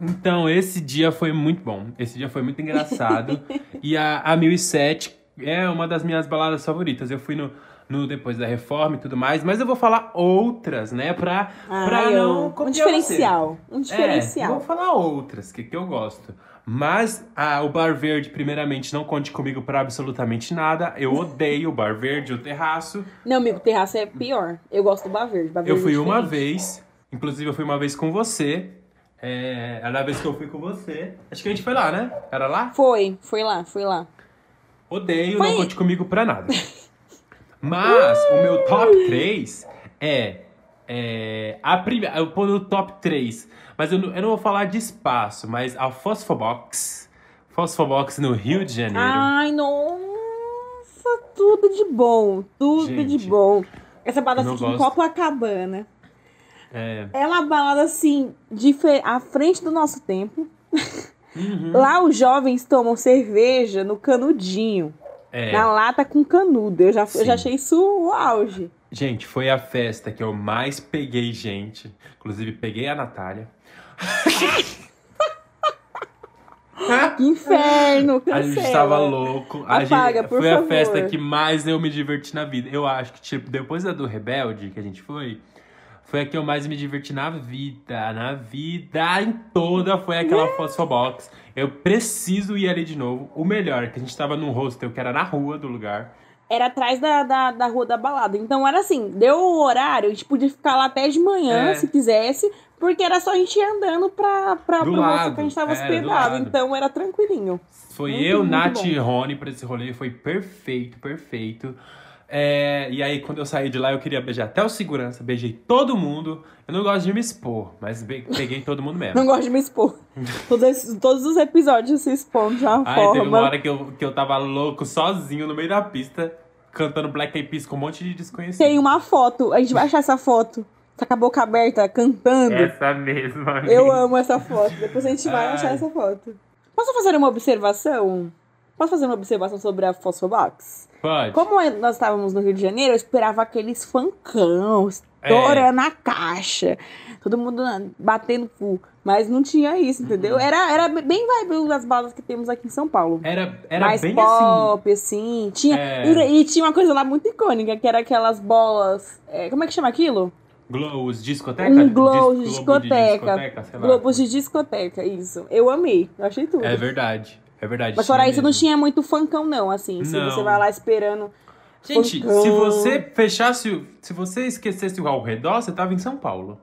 então, esse dia foi muito bom. Esse dia foi muito engraçado. e a, a 1007 é uma das minhas baladas favoritas. Eu fui no, no Depois da Reforma e tudo mais. Mas eu vou falar outras, né? Pra, pra Ai, não eu- um diferencial. Um você. É, diferencial. vou falar outras que, que eu gosto. Mas a, o Bar Verde, primeiramente, não conte comigo pra absolutamente nada. Eu odeio o Bar Verde, o terraço. Não, amigo, terraço é pior. Eu gosto do Bar Verde. Bar Eu Verde fui é uma vez, inclusive eu fui uma vez com você. É, era a vez que eu fui com você. Acho que a gente foi lá, né? Era lá? Foi, foi lá, foi lá. Odeio, Foi. não conte comigo pra nada. Mas o meu top 3 é. É a primeira. Eu pôr no top 3. Mas eu não, eu não vou falar de espaço, mas a Phosphobox. Phosphobox no Rio de Janeiro. Ai, nossa, tudo de bom. Tudo Gente, de bom. Essa balada fica em gosto. Copacabana. É. É uma balada, assim, à frente do nosso tempo. Uhum. Lá os jovens tomam cerveja no canudinho. É. Na lata com canudo. Eu já, eu já achei isso o auge. Gente, foi a festa que eu mais peguei gente. Inclusive, peguei a Natália. Que inferno, A gente cancela. tava louco. A Apaga, gente, por foi a favor. festa que mais eu me diverti na vida. Eu acho que, tipo, depois da do Rebelde, que a gente foi, foi a que eu mais me diverti na vida. Na vida em toda foi aquela Phosphobox. Eu preciso ir ali de novo. O melhor, é que a gente tava num hostel que era na rua do lugar. Era atrás da, da, da rua da balada. Então era assim, deu o horário, a gente podia ficar lá até de manhã, É. se quisesse, porque era só a gente ir andando pra, pra, Do pro lado, que a gente tava era, do hospedado. Então era tranquilinho. Foi Muito, eu, muito Nath bom. e Rony pra esse rolê. Foi perfeito, perfeito. É, e aí, quando eu saí de lá, eu queria beijar até o segurança. Beijei todo mundo. Eu não gosto de me expor, mas peguei todo mundo mesmo. Não gosto de me expor. todos, esses- todos os episódios se expondo de uma Aí teve uma forma. hora que eu, que eu tava louco, sozinho, no meio da pista, cantando Black Eyed Peas com um monte de desconhecidos. Tem uma foto, a gente vai achar essa foto. Tá com a boca aberta, cantando. Essa mesma. amiga. Eu amo essa foto. Depois a gente vai Ai. achar essa foto. Posso fazer uma observação? Posso fazer uma observação sobre a Phosphobox? Pode. Como nós estávamos no Rio de Janeiro, eu esperava aqueles funkão, É. estourando a caixa. Todo mundo batendo cu. Mas não tinha isso, entendeu? Uhum. Era, era bem vibe das baladas que temos aqui em São Paulo. Era, era Mais bem assim. pop, assim. Tinha, É. e, e tinha uma coisa lá muito icônica, que era aquelas bolas. é, como é que chama aquilo? Globos, discoteca? Um glow de Dis- discoteca. discoteca, sei lá. Globos de discoteca, isso. Eu amei, eu achei tudo. É verdade. É verdade. Mas fora isso, não tinha muito funkão, não, assim. Se Não. você vai lá esperando. Gente, funkão. se você fechasse, se você esquecesse o ao redor, você tava em São Paulo.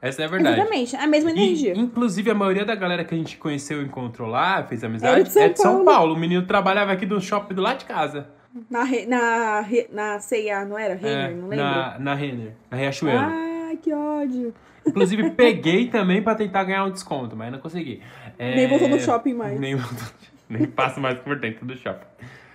Essa é a verdade. Exatamente, a mesma E, energia. inclusive, a maioria da galera que a gente conheceu e encontrou lá, fez amizade, de São é de São Paulo. Paulo. O menino trabalhava aqui do shopping do lado de casa. Na, re- na, re- na C&A, não era? Renner, É, não lembro. na, na Renner, na Riachuelo. Ai, que ódio. Inclusive, peguei também pra tentar ganhar um desconto, mas não consegui. É, Nem voltou no shopping mais. Nem, nem passo mais por dentro do shopping.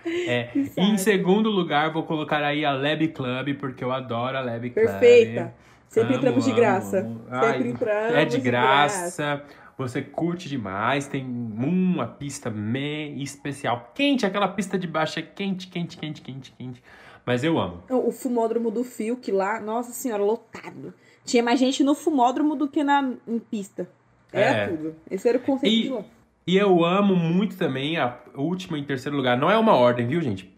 É, e em segundo lugar, vou colocar aí a Lab Club, porque eu adoro a Lab Club. Perfeita. Sempre Amo, entramos de graça. amo. Sempre Ai, entramos É de de graça. Você curte demais. Tem uma pista me especial. Quente, aquela pista de baixo é quente, quente, quente, quente, quente. Mas eu amo. O fumódromo do Fiuk lá, nossa senhora, lotado. Tinha mais gente no fumódromo do que na em pista. Era É. tudo. Esse era o conceito E- de lá. E eu amo muito também a última em terceiro lugar. Não é uma ordem, viu, gente?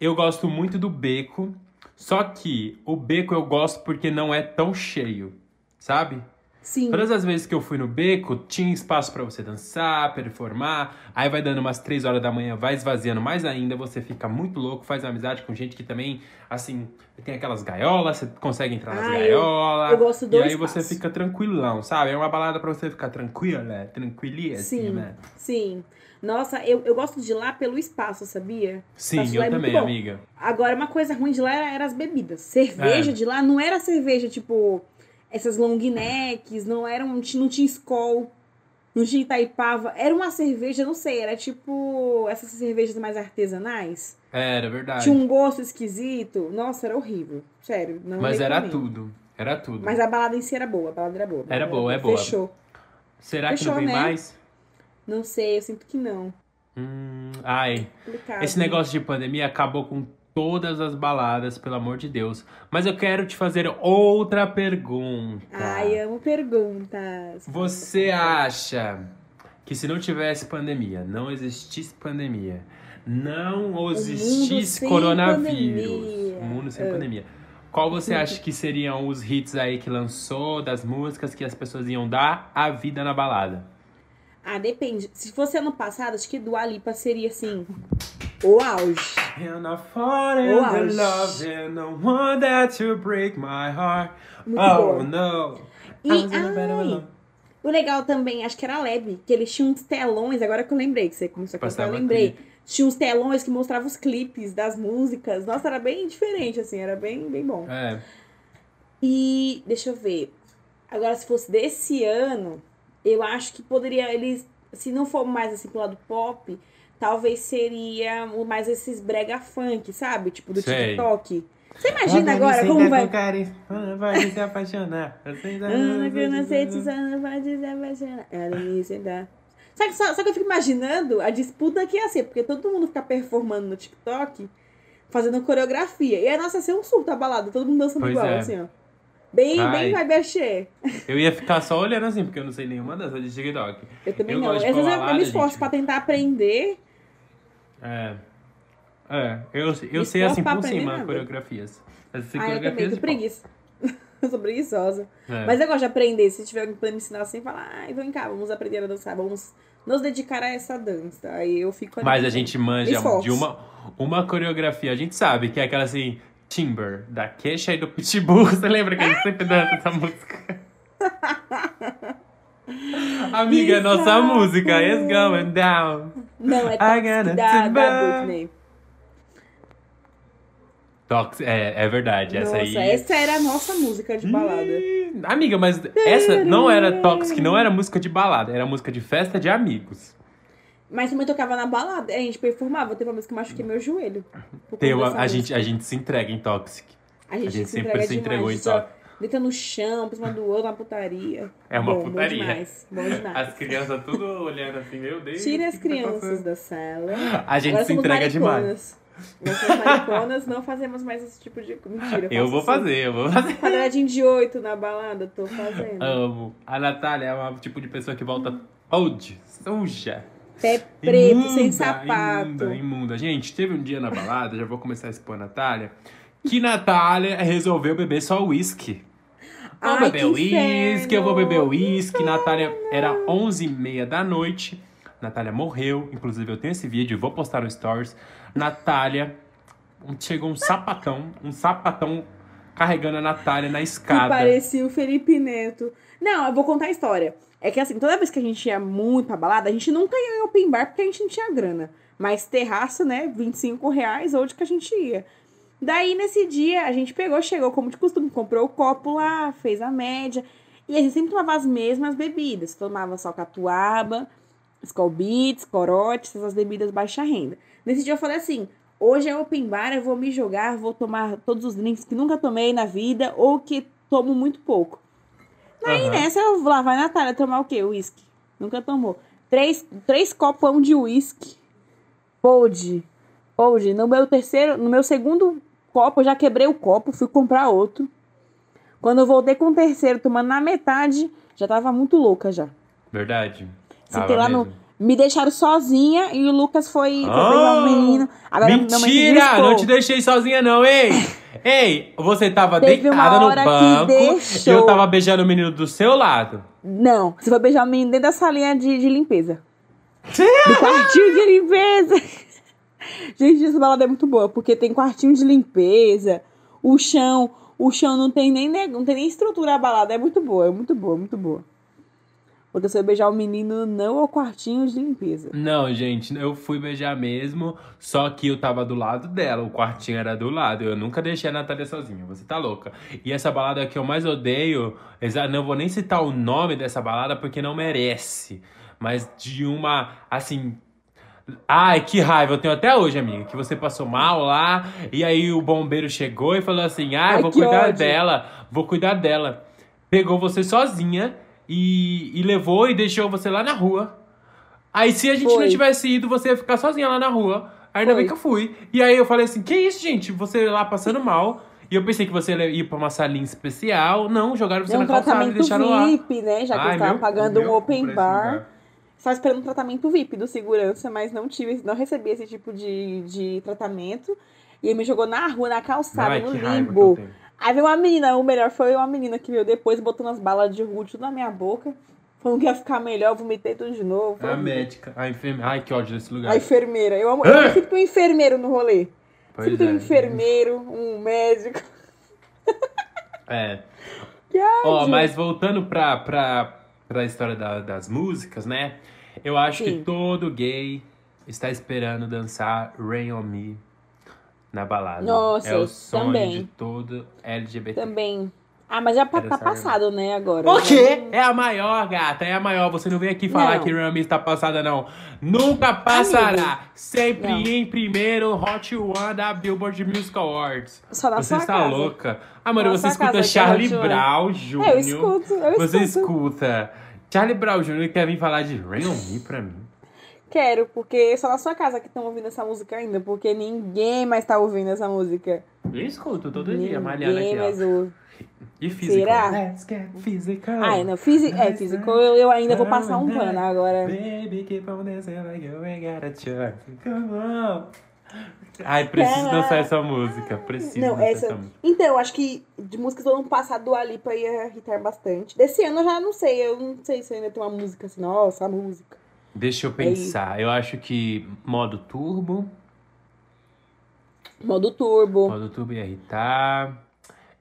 Eu gosto muito do Beco. Só que o beco eu gosto porque não é tão cheio, sabe? Sim. Todas as vezes que eu fui no beco, tinha espaço pra você dançar, performar. Aí vai dando umas três horas da manhã, vai esvaziando mais ainda, você fica muito louco, faz amizade com gente que também, assim, tem aquelas gaiolas, você consegue entrar nas Ah, eu- gaiolas. eu gosto do E aí você fica tranquilão, sabe? É uma balada pra você ficar tranquila, tranquilinha, assim, Sim. né? Sim. Nossa, eu, eu gosto de lá pelo espaço, sabia? Sim, eu é também, amiga. Agora, uma coisa ruim de lá era, era as bebidas. Cerveja É. de lá não era cerveja, tipo, essas long necks, não era um, não tinha Skol, não tinha Itaipava. Era uma cerveja, não sei, era tipo essas cervejas mais artesanais. Era verdade. Tinha um gosto esquisito. Nossa, era horrível. Sério, não Mas era recomendo. tudo. Era tudo. Mas a balada em si era boa, a balada era boa. a Era balada boa, é boa. Fechou. Será que Fechou, não vem né? mais? Não sei, eu sinto que não. Hum, ai. Complicado. Esse negócio de pandemia acabou com todas as baladas, pelo amor de Deus. Mas eu quero te fazer outra pergunta. Ai, amo perguntas. Você acha que se não tivesse pandemia, não existisse pandemia, não existisse sem coronavírus, pandemia. o mundo sem Ah. pandemia, qual você acha que seriam os hits aí que lançou, das músicas que as pessoas iam dar a vida na balada? Ah, depende. Se fosse ano passado, acho que Dua Lipa seria assim. O auge. And I in Oh, the ouch. love and I want that to break my heart. Muito oh boa. no. E, I was in a better ai, o legal também, acho que era a Leb, que eles tinham uns telões, agora que eu lembrei, que você começou a Passava eu lembrei. clipe. Tinha uns telões que mostravam os clipes das músicas. Nossa, era bem diferente, assim, era bem, bem bom. É, E deixa eu ver. Agora, se fosse desse ano, eu acho que poderia. Eles, se não for mais assim pro lado pop, talvez seria mais esses brega funk, sabe? Tipo do Sei. TikTok. Você imagina agora como vai. Vai se apaixonar. Ana, que eu não sei se só não pode se apaixonar. Ela me. Só que, só, só que eu fico imaginando a disputa que ia ser, porque todo mundo fica performando no TikTok, fazendo coreografia. E a nossa ia ser um surto a balada, todo mundo dançando Pois igual, é. assim, ó. Bem, Ai. bem vai mexer. Eu ia ficar só olhando assim, porque eu não sei nenhuma dança de TikTok. Eu também Eu não. Às vezes eu- eu me esforço gente. pra tentar aprender. É. É, eu, eu sei assim por cima nada. coreografias. As Ah, eu também, tô preguiça. eu sou preguiçosa. É. Mas eu gosto de aprender. Se tiver alguém pra me ensinar assim, falar, ai, vem cá, vamos aprender a dançar, vamos nos dedicar a essa dança. Aí eu fico ali. Mas a gente manja de uma, uma coreografia, a gente sabe que é aquela assim, Timber, da Kesha e do Pitbull. Você lembra que a gente sempre dança essa música? Amiga, é nossa Bizarro. música. It's going down. Não, é Toxic da, da. Britney. Tox, é, é verdade, essa Nossa, aí. essa era a nossa música de balada. Amiga, mas essa não era Toxic, não era música de balada, era música de festa de amigos. Mas também tocava na balada. A gente performava. Teve uma música que eu machuquei meu joelho. a, gente, a gente se entrega em Toxic. a gente, a gente se sempre entrega se demais. entregou em toque. Deita no chão, por cima do outro, uma putaria. É uma bom, putaria. Bom demais. Bom demais. As crianças tudo olhando assim, meu Deus. Tire as tá crianças passando? da sala. A gente Agora se entrega demais. Nós somos mariconas, não fazemos mais esse tipo de. Mentira. Eu vou fazer, eu vou fazer. Quadradinho de oito na balada, tô fazendo. Amo. A Natália é uma tipo de pessoa que volta old, suja. Pé preto, imunda, sem sapato. Imunda, imunda. Gente, teve um dia na balada, já vou começar a expor a Natália, que Natália resolveu beber só uísque. Vou Ai, beber que uísque, eu vou beber uísque. Natália, era 11h30 da noite. Natália morreu. Inclusive, eu tenho esse vídeo, vou postar no Stories. Natália, chegou um sapatão, um sapatão carregando a Natália na Que escada. parecia o Felipe Neto. Não, eu vou contar a história. É que assim, toda vez que a gente ia muito pra balada, a gente nunca ia em open bar porque a gente não tinha grana. Mas terraça, né, 25 reais, onde que a gente ia. Daí, nesse dia, a gente pegou, chegou como de costume, comprou o copo lá, fez a média. E a gente sempre tomava as mesmas bebidas. Tomava só catuaba, Skol Beats, corote, essas bebidas baixa renda. Nesse dia eu falei assim, hoje é open bar, eu vou me jogar, vou tomar todos os drinks que nunca tomei na vida ou que tomo muito pouco. Daí Aham. nessa, eu lá vai Natália tomar o quê? Whisky. Nunca tomou. Três, três copão de whisky. Pode. Pode. No meu terceiro, no meu segundo copo, eu já quebrei o copo, fui comprar outro. Quando eu voltei com o terceiro, tomando na metade, já tava muito louca já. Verdade. Sentei lá no. Me deixaram sozinha e o Lucas foi, foi Ah, pegar um menino. Agora, Mentira! desculpou. Não te deixei sozinha, não, ei! Ei, você tava Teve deitada no banco e eu tava beijando o menino do seu lado. Não, você vai beijar o menino dentro da salinha de, de limpeza. Do quartinho de limpeza. Gente, essa balada é muito boa, porque tem quartinho de limpeza, o chão, o chão não tem nem ne- não tem nem estrutura a balada, é muito boa, é muito boa, muito boa. Porque você beijar o menino não ao quartinho de limpeza. Não, gente, eu fui beijar mesmo, só que eu tava do lado dela, o quartinho era do lado. Eu nunca deixei a Natália sozinha, você tá louca. E essa balada que eu mais odeio, não vou nem citar o nome dessa balada porque não merece. Mas de uma, assim. Ai, que raiva, eu tenho até hoje, amiga, que você passou mal lá, e aí o bombeiro chegou e falou assim: ah, Ai, vou cuidar ódio. dela, vou cuidar dela. Pegou você sozinha e, e levou e deixou você lá na rua. Aí se a gente Foi. não tivesse ido, você ia ficar sozinha lá na rua. Ainda Foi. bem que eu fui. E aí eu falei assim, que isso, gente? Você lá passando mal. E eu pensei que você ia pra uma salinha especial. Não, jogaram você É um na calçada e deixaram lá. VIP, né? Já que Ai, eu estava meu- pagando um meu open preço bar. Estava esperando um tratamento VIP do segurança, mas não tive, não recebi esse tipo de, de tratamento. E ele me jogou na rua, na calçada, Ai, no limbo. Aí veio uma menina, o melhor foi uma menina que veio depois, botando as balas de rude tudo na minha boca. Falando que ia ficar melhor, eu vomitei tudo de novo. Foi A médica, a enfermeira. Ai, que ódio desse lugar. A enfermeira. Eu amo. Eu Ah! sempre um enfermeiro no rolê. Pois sempre tenho um é. enfermeiro, um médico. É. Que Ó, ódio. mas voltando pra, pra, pra história da- das músicas, né? Eu acho Sim. que todo gay está esperando dançar Rain on Me na balada. Nossa, é o sonho também. de todo LGBT. Também. Ah, mas já tá passado, né, agora. O Já quê? É a maior, gata. É a maior. Você não vem aqui falar Não. que Me está passada, não. Nunca passará. Amigo. Sempre Não. em primeiro Hot One da Billboard Music Awards. Só na Você está casa. louca? Ah, mano, Na você escuta casa Charlie. Brown Jr. Eu escuto, eu Você escuto. escuta. Charlie Brown Jr. quer vir falar de Me pra mim. Quero, porque só na sua casa que estão ouvindo essa música ainda, porque ninguém mais tá ouvindo essa música. Eu escuto todo dia, malhando Ninguém aqui, mais ó. ouve. E físico. Será? Let's get physical. Ah, não, físico, é, físico eu, eu ainda vou passar um pano agora. Baby, keep on dancing like you ain't got a chance. Come on. Ai, preciso dançar essa música. Preciso Não, dançar essa. essa música. Então, eu acho que de músicas do ano passado, do Alipa ia irritar bastante. Desse ano eu já não sei, eu não sei se ainda tem uma música assim, nossa, a música. Deixa eu pensar. Eu acho que modo turbo. Modo turbo. Modo turbo ia irritar.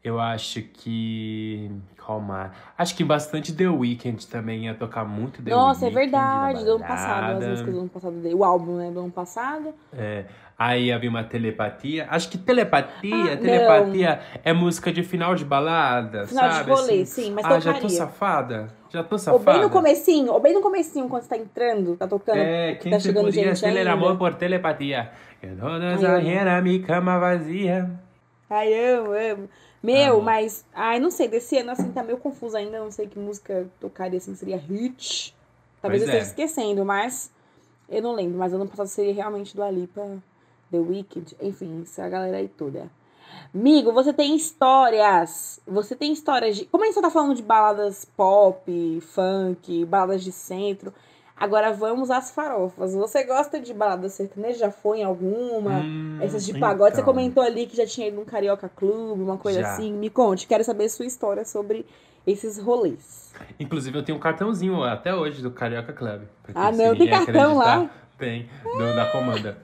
Eu acho que. Calma. Acho que bastante The Weeknd também ia tocar muito The Nossa, é Weeknd na verdade, do ano passado, as músicas do ano passado. O álbum, né, do ano passado. É, aí havia uma telepatia. Acho que telepatia, Ah, telepatia é música de final de balada, Final de sabe? rolê, assim? sim, mas Ah, já tô tocaria. safada? Já tô Ou safada? bem no comecinho, ou bem no comecinho, quando você tá entrando, tá tocando, É, que quem tá chegando podia gente ainda. amor por telepatia. Eu amo. arreira, minha cama vazia. Ai, eu amo. Meu, Amo. mas. Ai, não sei, desse ano assim tá meio confuso ainda. Não sei que música tocaria assim, seria hit. Talvez Pois eu é. esteja esquecendo, mas. Eu não lembro. Mas ano passado seria realmente do Alipa, The Wicked, enfim, essa galera aí toda. Amigo, você tem histórias. Você tem histórias de. Como a gente só tá falando de baladas pop, funk, baladas de centro. Agora vamos às farofas. Você gosta de balada sertaneja? Já foi em alguma? Hum, Essas de pagode, você então. comentou ali que já tinha ido num Carioca Clube, uma coisa Já. assim. Me conte, quero saber sua história sobre esses rolês. Inclusive, eu tenho um cartãozinho até hoje do Carioca Club. Ah, não, tem cartão lá? Tem, do- da comanda.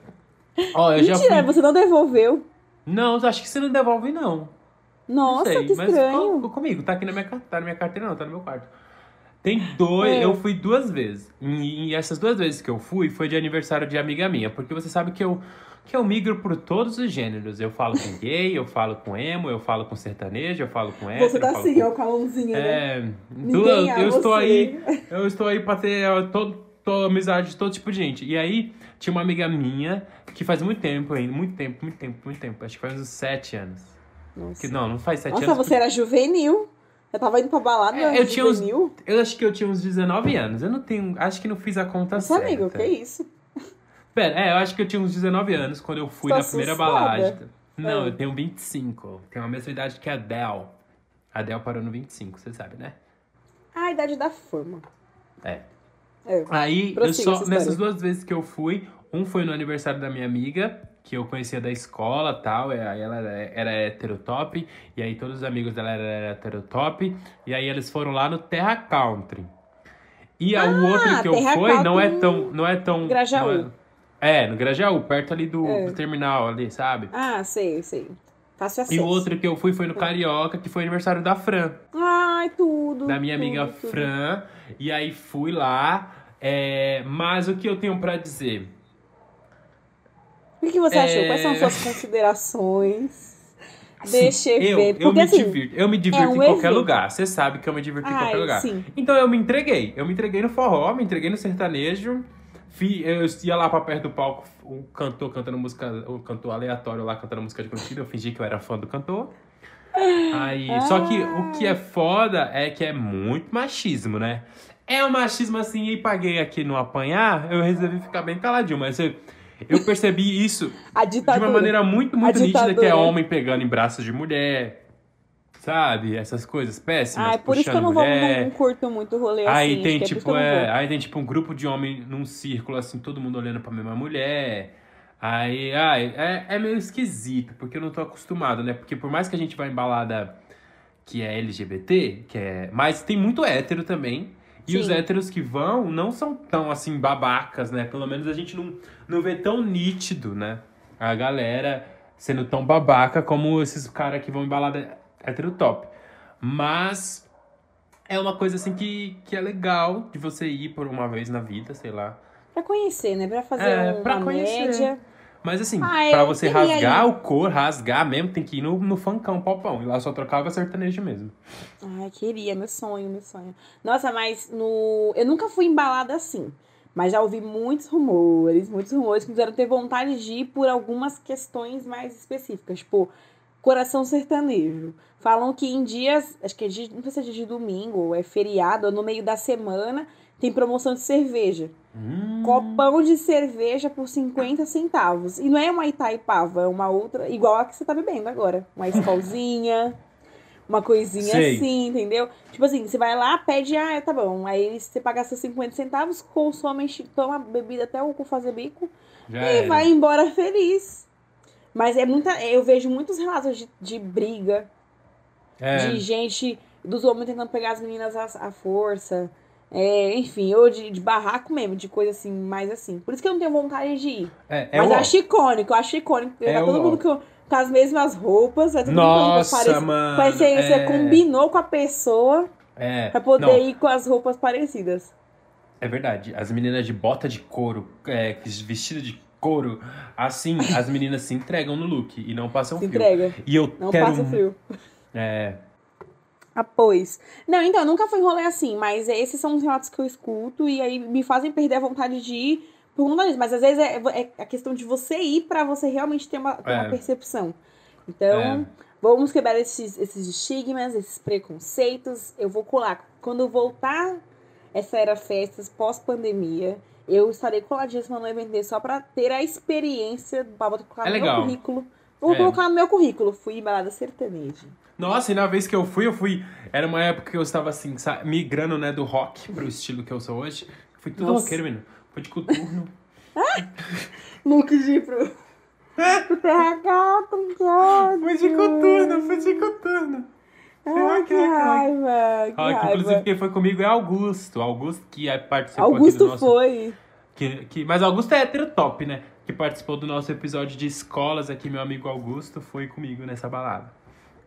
Ó, eu já Mentira, fui... você não devolveu. Não, acho que você não devolve, não. Nossa, não sei, que mas estranho. ficou comigo, tá aqui na minha, tá na minha carteira, não, tá no meu quarto. Tem dois, É. eu fui duas vezes. E, e essas duas vezes que eu fui foi de aniversário de amiga minha, porque você sabe que eu que eu migro por todos os gêneros. Eu falo com gay, eu falo com emo, eu falo com sertanejo, eu falo com hétero. Você tá assim, com... ó, com a mãozinha, né? É, Ninguém tu- eu, eu estou aí, eu estou aí pra ter todo, toda amizade de todo tipo de gente. E aí, tinha uma amiga minha que faz muito tempo ainda, muito tempo, muito tempo, muito tempo. Acho que faz uns sete anos. Nossa, Que, não, não faz sete Nossa anos. você era juvenil. Eu tava indo pra balada, É, eu tinha uns- juvenil. Eu acho que eu tinha uns 19 anos. Eu não tenho. Acho que não fiz a conta Nossa, certa. amigo, que isso? Pera, é, eu acho que eu tinha uns 19 anos quando eu fui Tô na primeira balada. Não, Ah. eu tenho 25. Tenho a mesma idade que a Adele. A Adele parou no 25, você sabe, né? Ah, a idade da fama. É. É. Aí, eu só, nessas duas vezes que eu fui, um foi no aniversário da minha amiga, que eu conhecia da escola tal, e aí ela era, era heterotop, e aí todos os amigos dela eram heterotop, e aí eles foram lá no Terra Country. E a- o outro que eu Terra fui não é tão. Não é tão. Grajaú. não É, é, no Grajaú, perto ali do, É. do terminal ali, sabe? Ah, sei, sei. Fácil acesso. E o outro que eu fui foi no Carioca, que foi aniversário da Fran. Ai, tudo. da minha amiga tudo, tudo. Fran. E aí fui lá. é, mas o que eu tenho pra dizer? O que, você É. achou? Quais são suas considerações? Deixa eu, eu, ver. eu Porque me assim, divirto. Eu me divirto é um em qualquer evento. lugar. Você sabe que eu me divirto em Ai, qualquer lugar. sim. Então eu me entreguei. Eu me entreguei no forró, me entreguei no sertanejo. Eu ia lá pra perto do palco, o cantor cantando música, o cantor aleatório lá cantando música de curtida. Eu fingi que eu era fã do cantor. Aí, só que o que é foda é que é muito machismo, né? É um machismo assim, e paguei aqui no apanhar, eu resolvi ficar bem caladinho, mas eu, eu percebi isso de uma maneira muito, muito nítida, que é homem pegando em braços de mulher, sabe? Essas coisas péssimas, Ah, é por isso que eu não, vou, não curto muito rolê Aí assim. tem é tipo, é, aí tem tipo um grupo de homem num círculo assim, todo mundo olhando pra mesma mulher. Aí, ai, é, é meio esquisito, porque eu não tô acostumado, né? Porque por mais que a gente vá em balada que é LGBT, que é, mas tem muito hétero também. E Sim. os héteros que vão não são tão assim babacas, né? Pelo menos a gente não, não vê tão nítido, né? A galera sendo tão babaca como esses caras que vão em balada hétero top. Mas é uma coisa assim que, que é legal de você ir por uma vez na vida, sei lá. Pra conhecer, né? Pra fazer É, uma pra conhecer. média. Mas assim, Ah, pra você rasgar ir. o cor, rasgar mesmo, tem que ir no, no funkão popão. E lá só trocava sertanejo mesmo. Ai, queria, meu sonho, meu sonho. Nossa, mas no. Eu nunca fui embalada assim. Mas já ouvi muitos rumores, muitos rumores que me fizeram ter vontade de ir por algumas questões mais específicas. Tipo, coração sertanejo. Falam que em dias, acho que é dia, não sei se é dia de domingo, ou é feriado, ou no meio da semana, tem promoção de cerveja. Hum, Copão de cerveja por 50 centavos. E não é uma Itaipava, é uma outra, igual a que você tá bebendo agora. Uma escolzinha, uma coisinha Sei. assim, entendeu? Tipo assim, você vai lá, pede, ah, tá bom. Aí você paga seus 50 centavos, consome, toma bebida até o fazer bico já e era. vai embora feliz. Mas é muita. Eu vejo muitos relatos de, de briga, É, de gente, dos homens tentando pegar as meninas à, à força. É, enfim, ou de, de barraco mesmo, de coisa assim, mais assim. Por isso que eu não tenho vontade de ir. é, é Mas eu acho icônico, eu acho icônico. É vai todo mundo com, com as mesmas roupas, vai todo mundo com as roupas Nossa, parecidas. mano. Parece que você é, combinou com a pessoa é, pra poder não, ir com as roupas parecidas. É verdade. As meninas de bota de couro, é, vestido de couro, assim, as meninas se entregam no look e não passam Se frio. entrega. E eu Não quero. passa frio. É, Ah, pois. Não, então, eu nunca fui em rolê assim, mas esses são os relatos que eu escuto e aí me fazem perder a vontade de ir por conta disso. Mas às vezes é, é a questão de você ir pra você realmente ter uma, ter uma É. percepção. Então, É. vamos quebrar esses, esses estigmas, esses preconceitos. Eu vou colar. Quando voltar essa era festas pós-pandemia, eu estarei coladíssima no evento desse só pra ter a experiência pra colocar É no legal. meu currículo. Vou É. colocar no meu currículo. Fui em balada sertaneja. Nossa, e na vez que eu fui, eu fui. Era uma época que eu estava assim, migrando, né, do rock pro estilo que eu sou hoje. Fui tudo Nossa. roqueiro, menino. Fui de coturno. Look de pro. fui de coturno, fui de coturno. Ai, que Ai, raiva. Que Ah, que raiva. inclusive quem foi comigo é Augusto. Augusto que é- participou aqui do Augusto nosso. foi. Que, que, mas Augusto é hétero top, né? Que participou do nosso episódio de escolas aqui, meu amigo Augusto foi comigo nessa balada.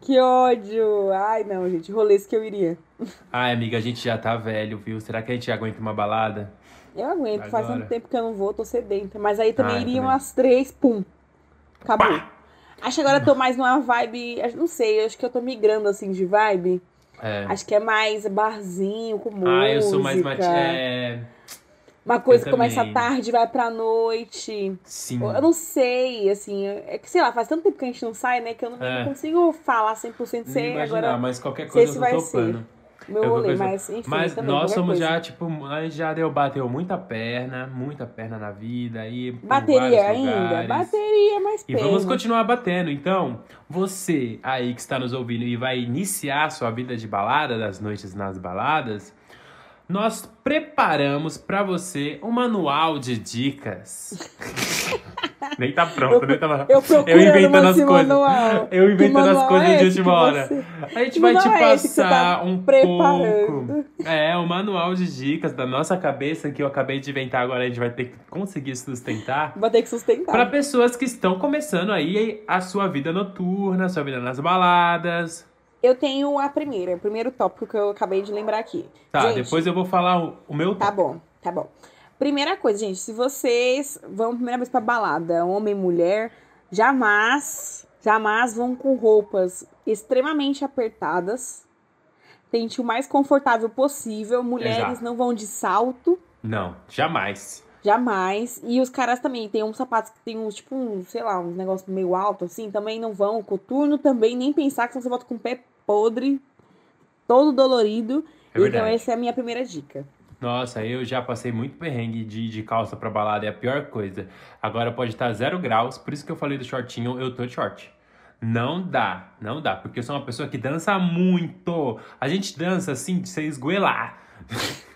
Que ódio. Ai, não, gente. Rolês que eu iria. Ai, amiga, a gente já tá velho, viu? Será que a gente aguenta uma balada? Eu aguento. Faz Agora. tanto tempo que eu não vou, tô sedenta. Mas aí também Ah, iriam também. as três, pum. Acabou. Acho que agora eu tô mais numa vibe. Não sei, acho que eu tô migrando assim de vibe. É. Acho que é mais barzinho, com música. Ah, eu sou mais. É... Uma coisa que começa à tarde, vai pra noite. Sim. Eu não sei, assim, é que sei lá, faz tanto tempo que a gente não sai, né, que eu não, É. consigo falar 100% Nem sei imaginar, agora mas qualquer coisa eu tô ser. Meu Eu rolê, mas enfim, Mas também, nós somos coisa. já, tipo, a gente já deu, bateu muita perna, muita perna na vida por Bateria ainda? lugares. Bateria mais E perna. vamos continuar batendo. Então, você aí que está nos ouvindo e vai iniciar a sua vida de balada, das noites nas baladas, nós preparamos pra você um manual de dicas. nem tá pronto, nem tá Eu procurando inventando as coisas. manual. Eu inventando as coisas é de última hora. você- A gente Que vai te é você tá passar um preparando? pouco. É, um manual de dicas da nossa cabeça que eu acabei de inventar agora. A gente vai ter que conseguir sustentar. Vai ter que sustentar. Para pessoas que estão começando aí a sua vida noturna, a sua vida nas baladas. Eu tenho a primeira, o primeiro tópico que eu acabei de lembrar aqui. Tá, Gente, depois eu vou falar o, o meu Tá bom, tá bom. Primeira coisa, gente, se vocês vão primeira vez pra balada, homem e mulher, jamais, jamais vão com roupas extremamente apertadas. Tente o mais confortável possível. Mulheres Exato. não vão de salto, Não, jamais. Jamais. E os caras também tem uns sapatos que tem uns, tipo, um, sei lá, um negócio meio alto, assim, também não vão. Coturno também, nem pensar que você volta com o pé podre, todo dolorido. É então, essa é a minha primeira dica. Nossa, eu já passei muito perrengue de, de calça pra balada, é a pior coisa. Agora pode estar zero graus, por isso que eu falei do shortinho, eu tô de short. Não dá, não dá, porque eu sou uma pessoa que dança muito. A gente dança assim de você esgoelar.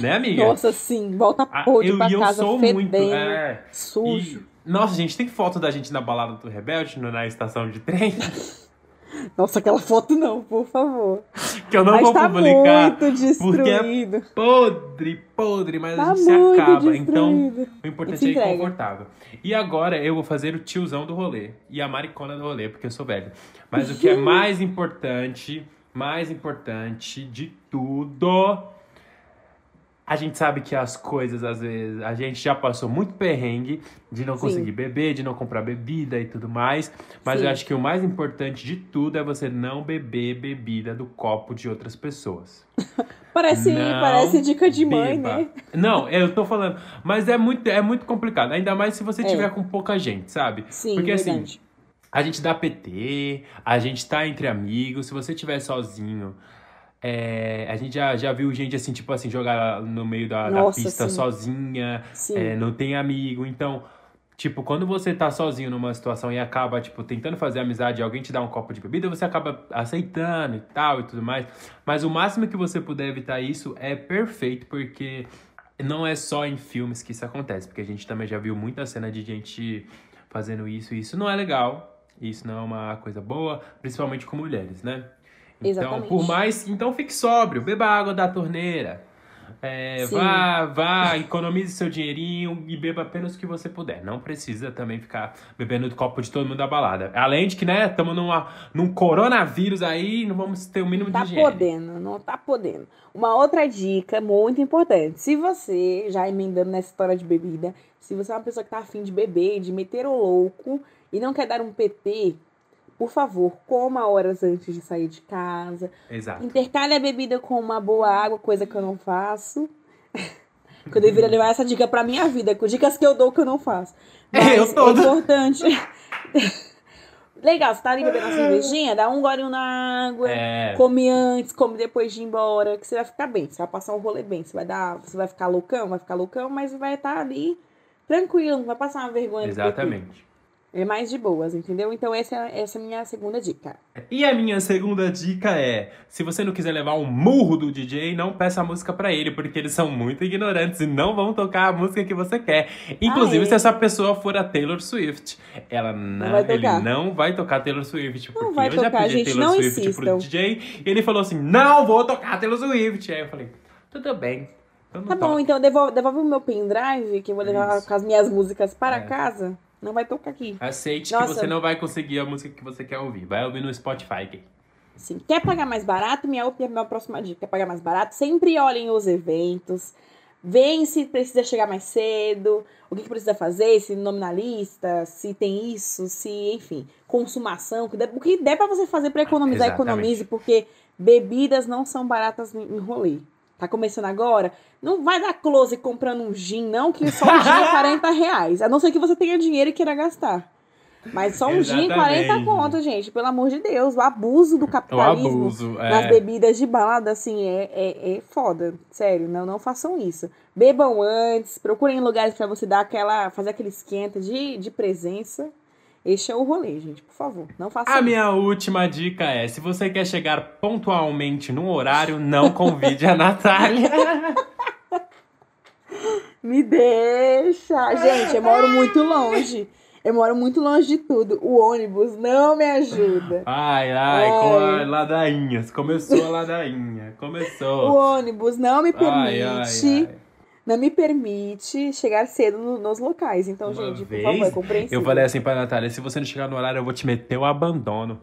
né, amiga? Nossa, sim, volta Ah, podre eu, pra eu casa sou fedendo, muito. É, sujo. e- nossa, gente, tem foto da gente na balada do Rebelde, na estação de trem, Nossa, aquela foto não, por favor. que eu não Mas vou tá publicar. muito destruído. Podre, podre, mas Tá a gente se acaba. Então, destruído. o importante é ir confortável. E agora eu vou fazer o tiozão do rolê e a maricona do rolê, porque eu sou velho. Mas o que é mais importante, mais importante de tudo, a gente sabe que as coisas, às vezes, a gente já passou muito perrengue de não Sim. conseguir beber, de não comprar bebida e tudo mais. Mas Sim. eu acho que o mais importante de tudo é você não beber bebida do copo de outras pessoas. Parece, Não parece dica de mãe, beba. né? Não, eu tô falando. Mas é muito, é muito complicado. Ainda mais se você É. tiver com pouca gente, sabe? Sim, Porque verdade. assim, a gente dá PT, a gente tá entre amigos. Se você estiver sozinho, é, a gente já, já viu gente assim, tipo assim, jogar no meio da, da Nossa, pista sim. sozinha, Sim. é, não tem amigo. Então, tipo, quando você tá sozinho numa situação e acaba, tipo, tentando fazer amizade e alguém te dá um copo de bebida, você acaba aceitando e tal e tudo mais. Mas o máximo que você puder evitar isso é perfeito, porque não é só em filmes que isso acontece, porque a gente também já viu muita cena de gente fazendo isso e isso não é legal. Isso não é uma coisa boa, principalmente com mulheres, né? Então, Exatamente. por mais. Então fique sóbrio, beba água da torneira. É, vá, vá, economize seu dinheirinho e beba apenas o que você puder. Não precisa também ficar bebendo do copo de todo mundo da balada. Além de que, né, estamos num coronavírus aí, não vamos ter o mínimo Tá de higiene. podendo, não tá podendo. Uma outra dica muito importante. Se você, já emendando nessa história de bebida, se você é uma pessoa que tá afim de beber, de meter o louco e não quer dar um PT, por favor, coma horas antes de sair de casa. Exato. Intercale a bebida com uma boa água, coisa que eu não faço. que eu deveria levar essa dica pra minha vida, com dicas que eu dou que eu não faço. Mas Eu toda. é importante. Legal, você tá ali bebendo uma cervejinha, dá um golinho na água. É. Come antes, come depois de ir embora, que você vai ficar bem, você vai passar um rolê bem, você vai dar, você vai ficar loucão, vai ficar loucão, mas vai estar ali tranquilo, não vai passar uma vergonha. Exatamente. É mais de boas, entendeu? Então essa, é- essa é a minha segunda dica. E a minha segunda dica é: se você não quiser levar um murro do DJ, não peça a música pra ele, porque eles são muito ignorantes e não vão tocar a música que você quer. Inclusive, Ah, é? se essa pessoa for a Taylor Swift, ela não, vai ele tocar. não vai tocar Taylor Swift, porque vai eu já tocar, pedi gente, Taylor não Swift insistam. pro DJ e ele falou assim: "Não vou tocar Taylor Swift". Aí eu falei: "Tudo bem". Não Tá bom, então devolve, devolve o meu pendrive, que eu vou levar Isso. com as minhas músicas para É. casa. Não vai tocar aqui. Aceite Nossa. que você não vai conseguir a música que você quer ouvir. Vai ouvir no Spotify. gay. Sim. Quer pagar mais barato? Minha, minha próxima dica. Quer pagar mais barato? Sempre olhem os eventos. Veem se precisa chegar mais cedo. O que, que precisa fazer, se nome na lista, se tem isso, se, enfim, consumação. O que der, o que der pra você fazer pra economizar, Exatamente. economize, porque bebidas não são baratas em rolê. Tá começando agora? Não vai dar close comprando um gin, não, que só um gin é 40 reais. A não ser que você tenha dinheiro e queira gastar. Mas só um gin, 40 Exatamente. conto, gente. Pelo amor de Deus. O abuso do O capitalismo abuso, nas é. bebidas de balada, assim, é, é, é foda. Sério, não, não façam isso. Bebam antes, procurem lugares pra você dar aquela. fazer aquele esquenta de, de presença. Este é o rolê, gente, por favor. Não faça A isso. minha última dica é: se você quer chegar pontualmente no horário, não convide a Natália. Me deixa. Gente, eu moro muito longe. Eu moro muito longe de tudo. O ônibus não me ajuda. Ai, ai, Ai. com a ladainha. Começou a ladainha. O Começou. ônibus não me permite. Ai, ai. Não me permite chegar cedo no- nos locais. Então, Uma gente, por vez, favor, é compreensível. Eu falei assim pra Natália: se você não chegar no horário, eu vou te meter o abandono.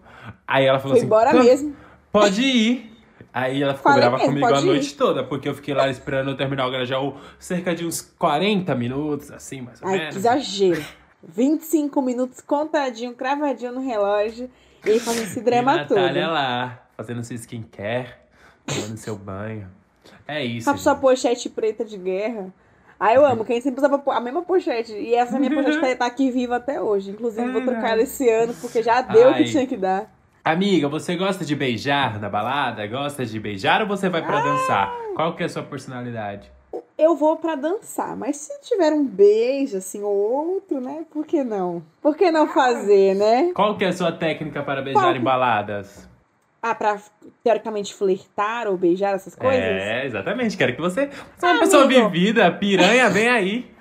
Aí ela falou Foi assim: embora "Tá, mesmo. Pode ir. Aí ela ficou brava comigo a pode ir. noite toda, porque eu fiquei lá esperando eu terminar o Grajaú cerca de uns 40 minutos, assim, mais ou Ai, menos. que exagero. 25 minutos contadinho, cravadinho no relógio. E fazendo esse E drama todo. Natália lá, fazendo seu skincare, tomando seu banho. É isso. A sua pochete preta de guerra. Ah, eu amo, quem sempre usava a mesma pochete. E essa minha pochete tá- tá aqui viva até hoje. Inclusive, vou trocar ela esse ano, porque já deu o que tinha que dar. Amiga, você gosta de beijar na balada? Gosta de beijar ou você vai pra dançar? Qual que é a sua personalidade? Eu vou pra dançar, mas se tiver um beijo, assim, ou outro, né? Por que não? Por que não fazer, né? Qual que é a sua técnica para beijar Qual em baladas? Ah, pra teoricamente flertar ou beijar essas coisas? É, exatamente. Quero que você. Você é uma Ah, pessoa amigo. vivida, piranha, vem aí.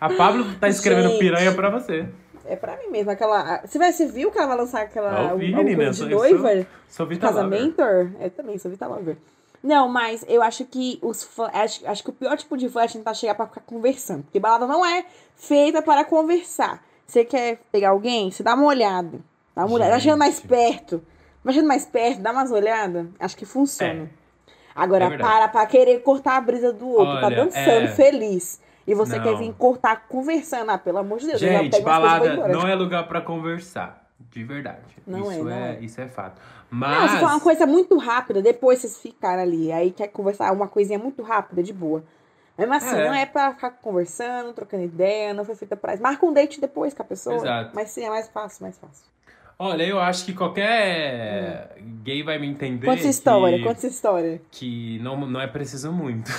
A Pablo tá escrevendo Gente. piranha pra você. É pra mim mesmo, aquela. Você, vai, você viu que ela vai lançar aquela. Eu vi, menina, de sou- noiva? Sou Vita Lover. Casamento? Eu também sou Vita Lover. Não, mas eu acho que os acho, acho que o pior tipo de flash é tentar chegar pra ficar conversando. Porque balada não é feita para conversar. Você quer pegar alguém? Você dá uma olhada. Dá uma olhada. Vai chegando mais perto. Chegando mais perto, dá umas olhadas. Acho que funciona. Agora, É para pra querer cortar a brisa do outro. tá Olha, dançando, é. feliz. E você Não. quer vir cortar conversando. Ah, pelo amor de Deus. Gente, balada não é lugar pra conversar. De verdade. Não é, isso não é. Isso é fato. Não, Mas. se for uma coisa muito rápida, depois vocês ficaram ali. Aí quer conversar uma coisinha muito rápida, de boa. Mesmo assim, É. não é pra ficar conversando, trocando ideia, não foi feita pra isso. Marca um date depois com a pessoa. Exato. Mas sim, é mais fácil, mais fácil. Olha, eu acho que qualquer gay vai me entender. Conta essa história, que, conta essa história. que não, não é preciso muito.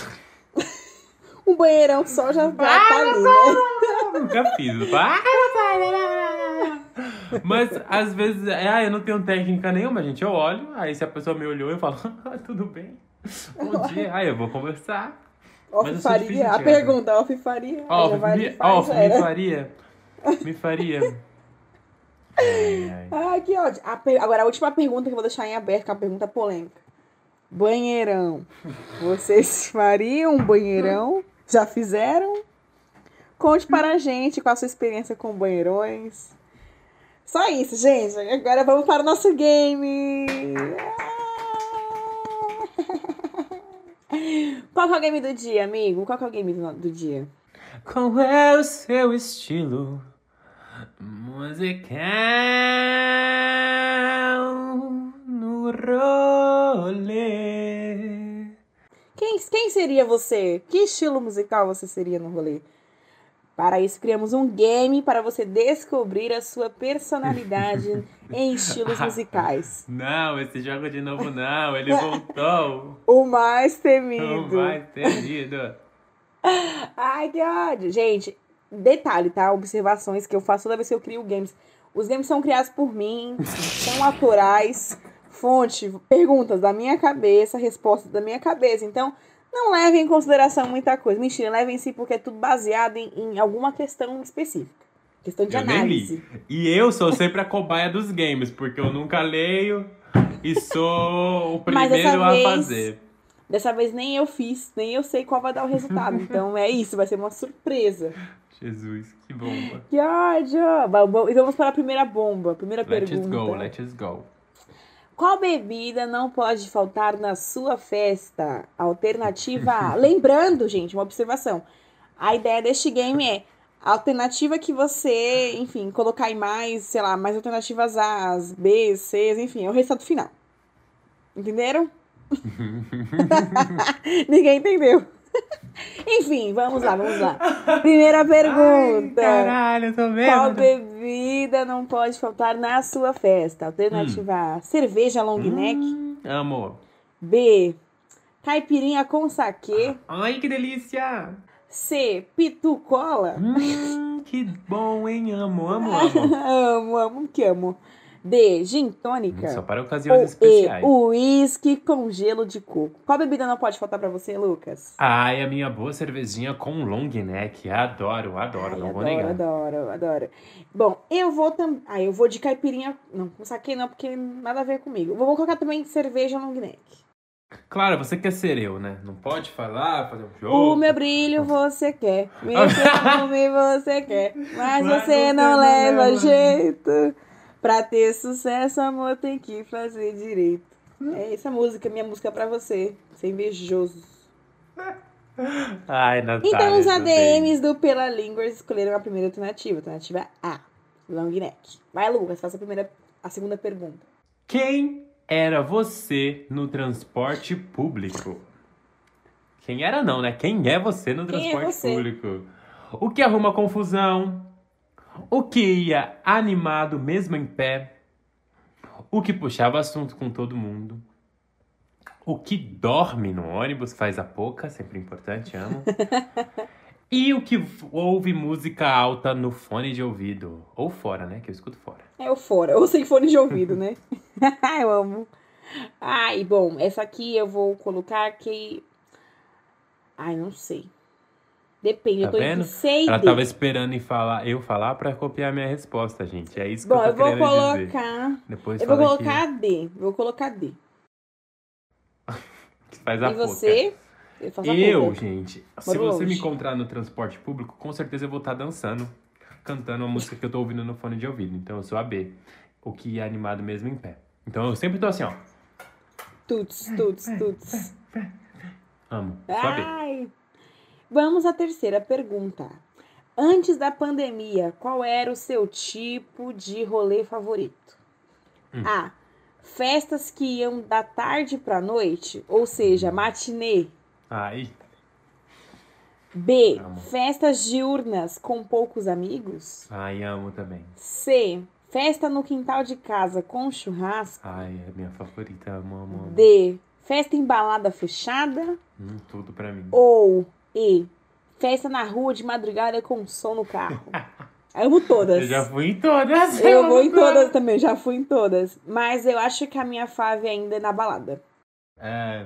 Um banheirão só já, já tá ali, né? Nunca fiz. Ah, Mas às vezes, é, ah, eu não tenho técnica nenhuma, gente. Eu olho, aí se a pessoa me olhou, eu falo, ah, tudo bem. Bom dia. Aí eu vou conversar. Off eu sou difícil faria. de A pergunta, off faria. Aí Ó, já vai ali me, já me faria. Me faria. Ai, ai. Ai, que ódio. A per- Agora, a última pergunta que eu vou deixar em aberto, que é uma pergunta polêmica. Banheirão. Vocês fariam um banheirão? Já fizeram? Conte para a gente qual a sua experiência com banheirões. Só isso, gente. Agora vamos para o nosso game. Qual que é o game do dia, amigo? Qual que é o game do, do dia? Qual é o seu estilo musical no rolê? Quem, quem seria você? Que estilo musical você seria no rolê? Para isso, criamos um game para você descobrir a sua personalidade em estilos musicais. Não, esse jogo de novo não, ele voltou. O mais temido. vai ter ido. Ai, que ódio. Gente, detalhe, tá? Observações que eu faço toda vez que eu crio games. Os games são criados por mim, são autorais. Fonte, perguntas da minha cabeça, respostas da minha cabeça. Então, não levem em consideração muita coisa. Mentira, levem em si porque é tudo baseado em, em alguma questão específica. Questão de Eu análise. li. E eu sou sempre a cobaia dos games, porque eu nunca leio e sou o primeiro a vez- fazer. Dessa vez nem eu fiz, nem eu sei qual vai dar o resultado. Então é isso, vai ser uma surpresa. Jesus, que bomba. Que ódio! E vamos para a primeira bomba, primeira Let's pergunta. go, let's go. Qual bebida não pode faltar na sua festa? Alternativa A. Lembrando, gente, uma observação. A ideia deste game é a alternativa que você, enfim, colocar aí mais, sei lá, mais alternativas A, B, C, enfim, é o resultado final. Entenderam? Ninguém entendeu. enfim, vamos lá, vamos lá. Primeira pergunta. Caralho, eu tô Qual vendo. bebida não pode faltar na sua festa? Alternativa A, cerveja long neck. Hum, amo. B, caipirinha com saquê. Ai, que delícia. C, pitu cola. Hum, que bom, hein? Amo, amo, amo. amo, amo, que amo. D. Gin tônica. Só para ocasiões Ou especiais. E. Uísque com gelo de coco. Qual bebida não pode faltar pra você, Lucas? Ai, a minha boa cervejinha com long neck. Adoro, adoro, Ai, não vou adoro, negar. adoro, adoro. Bom, eu vou também. Ah, eu vou de caipirinha. Não, não saquei não, porque nada a ver comigo. Vou colocar também cerveja long neck. Claro, você quer ser eu, né? Não pode falar, fazer um jogo. O meu brilho você quer. Meu perfume você quer. Mas, Mas você não leva jeito. Pra ter sucesso, amor, tem que fazer direito. É essa música, minha música pra você. Ser invejoso. Ai, Natália. Então, os. ADMs do Pela Línguas escolheram a primeira alternativa. Alternativa A. Long neck. Vai, Lucas, faça a, primeira, a segunda pergunta. Quem era você no transporte público? Quem era não, né? Quem é você no Quem é transporte você? público? O que arruma confusão? O que ia animado mesmo em pé? O que puxava assunto com todo mundo? O que dorme no ônibus, faz a pouca, sempre importante, amo. e o que ouve música alta no fone de ouvido? Ou fora, né? Que eu escuto fora. É o fora, ou sem fone de ouvido, né? eu amo. Ai, bom, essa aqui eu vou colocar que. Ai, não sei. Depende, Tá eu tô vendo? entre Ela tava esperando em falar, eu falar pra copiar minha resposta, gente. É isso que Bom, eu eu tô vou querendo dizer. colocar. Depois Eu vou colocar D. Vou colocar D. faz a E pouca. você? Eu Eu, gente, se você me encontrar no transporte público, com certeza eu vou estar dançando, cantando a música que eu tô ouvindo no fone de ouvido. Então eu sou a B, o que é animado mesmo em pé. Então eu sempre tô assim, ó. Tuts, tuts, tuts. Amo. Sou a B. Ai. Vamos à terceira pergunta. Antes da pandemia, qual era o seu tipo de rolê favorito? Hum. A. Festas que iam da tarde pra noite, ou seja, matinê. Ai, B. Amo. Festas diurnas com poucos amigos. ai, amo também. C. Festa no quintal de casa com churrasco. Ai, é minha favorita, amo, amo, amo. D. Festa em balada fechada. Hum, tudo pra mim. Ou E. Festa na rua de madrugada com som no carro. Amo todas. Eu já fui em todas. Eu amo vou em todas. todas também, já fui em todas. Mas eu acho que a minha fave ainda é na balada. É.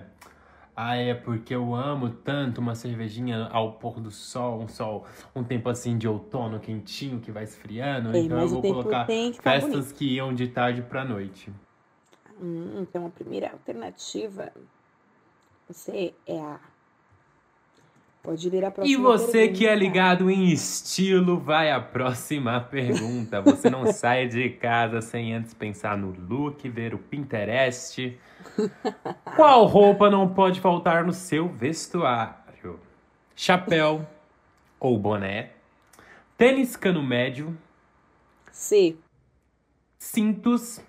Ah, é porque eu amo tanto uma cervejinha ao pôr do sol, um sol, um tempo assim de outono quentinho que vai esfriando. Ei, então eu vou colocar que ficar festas bonito. que iam de tarde pra noite. Hum, então a primeira alternativa. Você é a. Pode ler a E próxima. você que é pergunta. ligado em estilo, vai à próxima pergunta. Você não sai de casa sem antes pensar no look, ver o Pinterest. Qual roupa não pode faltar no seu vestuário? Chapéu ou boné? Tênis cano médio? C. Cintos?